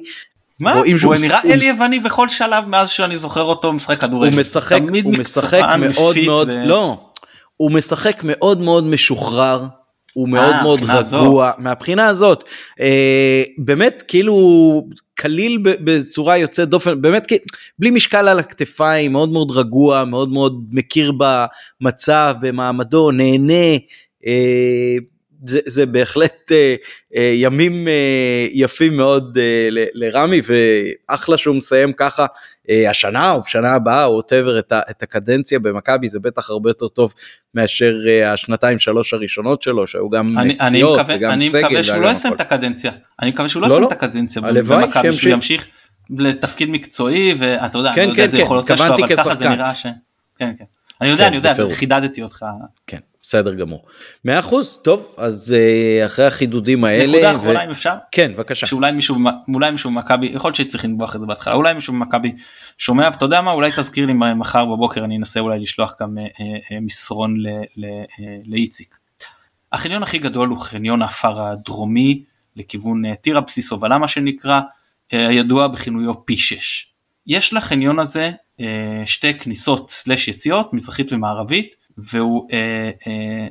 [SPEAKER 2] מה? הוא
[SPEAKER 1] מס-
[SPEAKER 2] נראה אל יווני בכל שלב מאז שאני זוכר אותו משחק כדורגל.
[SPEAKER 1] הוא משחק הוא משחק מאוד מאוד
[SPEAKER 2] ו-
[SPEAKER 1] לא הוא משחק מאוד מאוד משוחרר. הוא מאוד מאוד
[SPEAKER 2] מהבחינה
[SPEAKER 1] רגוע
[SPEAKER 2] הזאת.
[SPEAKER 1] מהבחינה הזאת אה, באמת כאילו קליל בצורה יוצאת דופן באמת בלי משקל על הכתפיים מאוד מאוד רגוע מאוד מאוד מכיר במצב במעמדו נהנה. אה, זה, זה בהחלט אה, אה, ימים אה, יפים מאוד אה, ל- לרמי ואחלה שהוא מסיים ככה אה, השנה או בשנה הבאה או whatever את, ה- את הקדנציה במכבי זה בטח הרבה יותר טוב מאשר אה, השנתיים שלוש הראשונות שלו שהיו גם
[SPEAKER 2] אני, אני מקווה,
[SPEAKER 1] וגם
[SPEAKER 2] אני
[SPEAKER 1] סגל
[SPEAKER 2] מקווה שהוא לא יסיים את. הקדנציה. אני מקווה שהוא לא
[SPEAKER 1] לא,
[SPEAKER 2] יסיים
[SPEAKER 1] לא.
[SPEAKER 2] את הקדנציה במכבי, שהוא. ימשיך לתפקיד מקצועי ואתה יודע,
[SPEAKER 1] כן,
[SPEAKER 2] אני יודע
[SPEAKER 1] כן,
[SPEAKER 2] איזה
[SPEAKER 1] כן,
[SPEAKER 2] יכולות יש לו, אבל ככה זה. נראה ש... כן, כן. אני יודע,
[SPEAKER 1] כן,
[SPEAKER 2] אני יודע. חידדתי אותך.
[SPEAKER 1] כן בסדר גמור. מאה אחוז טוב אז אה, אחרי החידודים האלה.
[SPEAKER 2] נקודה
[SPEAKER 1] ו-
[SPEAKER 2] אחרונה אם אפשר.
[SPEAKER 1] כן בבקשה.
[SPEAKER 2] שאולי מישהו, אולי מישהו במכבי, יכול להיות שצריכים לנבוח את זה בהתחלה, אולי מישהו במכבי שומע ואתה יודע מה, אולי תזכיר לי מחר בבוקר, אני אנסה אולי לשלוח גם אה, אה, מסרון לאיציק. החניון הכי גדול הוא חניון האפר הדרומי לכיוון טירה בסיס הובלה מה שנקרא, הידוע בכינויו פי 6. יש לחניון הזה שתי כניסות סלש יציאות, מזרחית ומערבית, והוא אה, אה,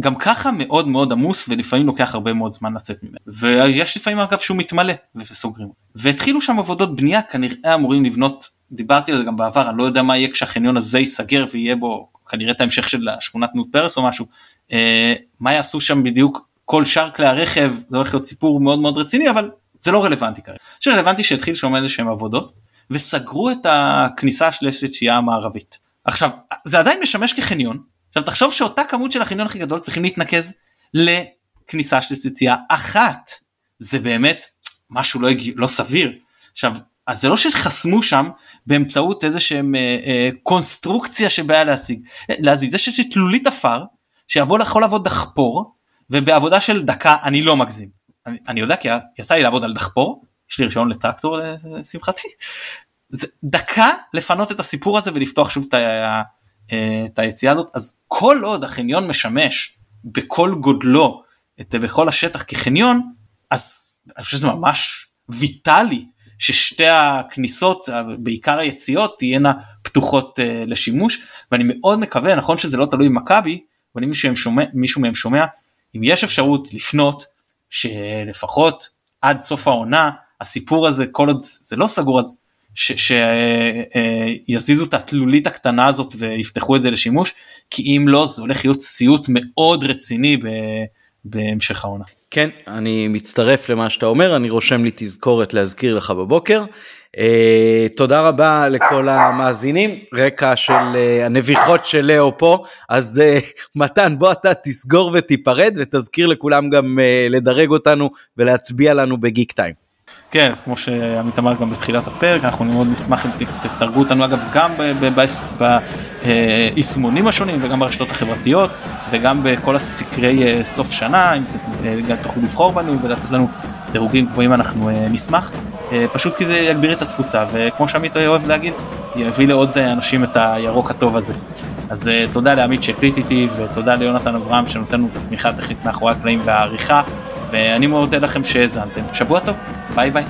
[SPEAKER 2] גם ככה מאוד מאוד עמוס ולפעמים לוקח הרבה מאוד זמן לצאת ממנו. ויש לפעמים אגב שהוא מתמלא וסוגרים. והתחילו שם עבודות בנייה כנראה אמורים לבנות, דיברתי על זה גם בעבר, אני לא יודע מה יהיה כשהחניון הזה ייסגר ויהיה בו כנראה את ההמשך של שכונת נות פרס או משהו. אה, מה יעשו שם בדיוק כל שאר כלי הרכב, זה הולך להיות סיפור מאוד מאוד רציני אבל זה לא רלוונטי כרגע. שרלוונטי שהתחיל שם איזה שהם עבודות וסגרו את הכניסה של היציאה המערבית. עכשיו זה עדיין משמש כחניון. עכשיו תחשוב שאותה כמות של החניון הכי גדול צריכים להתנקז לכניסה של יציאה אחת זה באמת משהו לא, הגיע, לא סביר. עכשיו אז זה לא שחסמו שם באמצעות איזה שהם אה, אה, קונסטרוקציה שבעיה להשיג. להזיז זה שיש תלולית עפר שיבוא יכול לעבוד דחפור ובעבודה של דקה אני לא מגזים. אני, אני יודע כי יצא לי לעבוד על דחפור יש לי רישיון לטרקטור לשמחתי? זה דקה לפנות את הסיפור הזה ולפתוח שוב את, ה, את היציאה הזאת. אז כל עוד החניון משמש בכל גודלו את, בכל השטח כחניון אז אני חושב שזה ממש ויטאלי ששתי הכניסות בעיקר היציאות תהיינה פתוחות uh, לשימוש. ואני מאוד מקווה נכון שזה לא תלוי במכבי אבל אם מישהו שומע, מישהו מהם שומע אם יש אפשרות לפנות שלפחות עד סוף העונה הסיפור הזה כל עוד זה לא סגור אז שיזיזו את התלולית הקטנה הזאת ויפתחו את זה לשימוש כי אם לא זה הולך להיות סיוט מאוד רציני בהמשך העונה.
[SPEAKER 1] כן, אני מצטרף למה שאתה אומר, אני רושם לי תזכורת להזכיר לך בבוקר. Uh, תודה רבה לכל המאזינים, רקע של uh, הנביחות של לאו פה, אז uh, מתן בוא אתה תסגור ותיפרד ותזכיר לכולם גם uh, לדרג אותנו ולהצביע לנו בגיק טיים.
[SPEAKER 2] כן, אז כמו שעמית אמר גם בתחילת הפרק, אנחנו מאוד נשמח אם תתרגו אותנו אגב גם ביישומונים השונים וגם ברשתות החברתיות וגם בכל הסקרי סוף שנה, אם תוכלו לבחור בנו ולתת לנו דירוגים גבוהים אנחנו נשמח, פשוט כי זה יגביר את התפוצה וכמו שעמית אוהב להגיד, יביא לעוד אנשים את הירוק הטוב הזה. אז תודה לעמית שהקליט איתי ותודה ליונתן אברהם שנותן לנו את התמיכה הטכנית מאחורי הקלעים והעריכה ואני מודה לכם שהאזנתם. שבוע טוב, ביי ביי.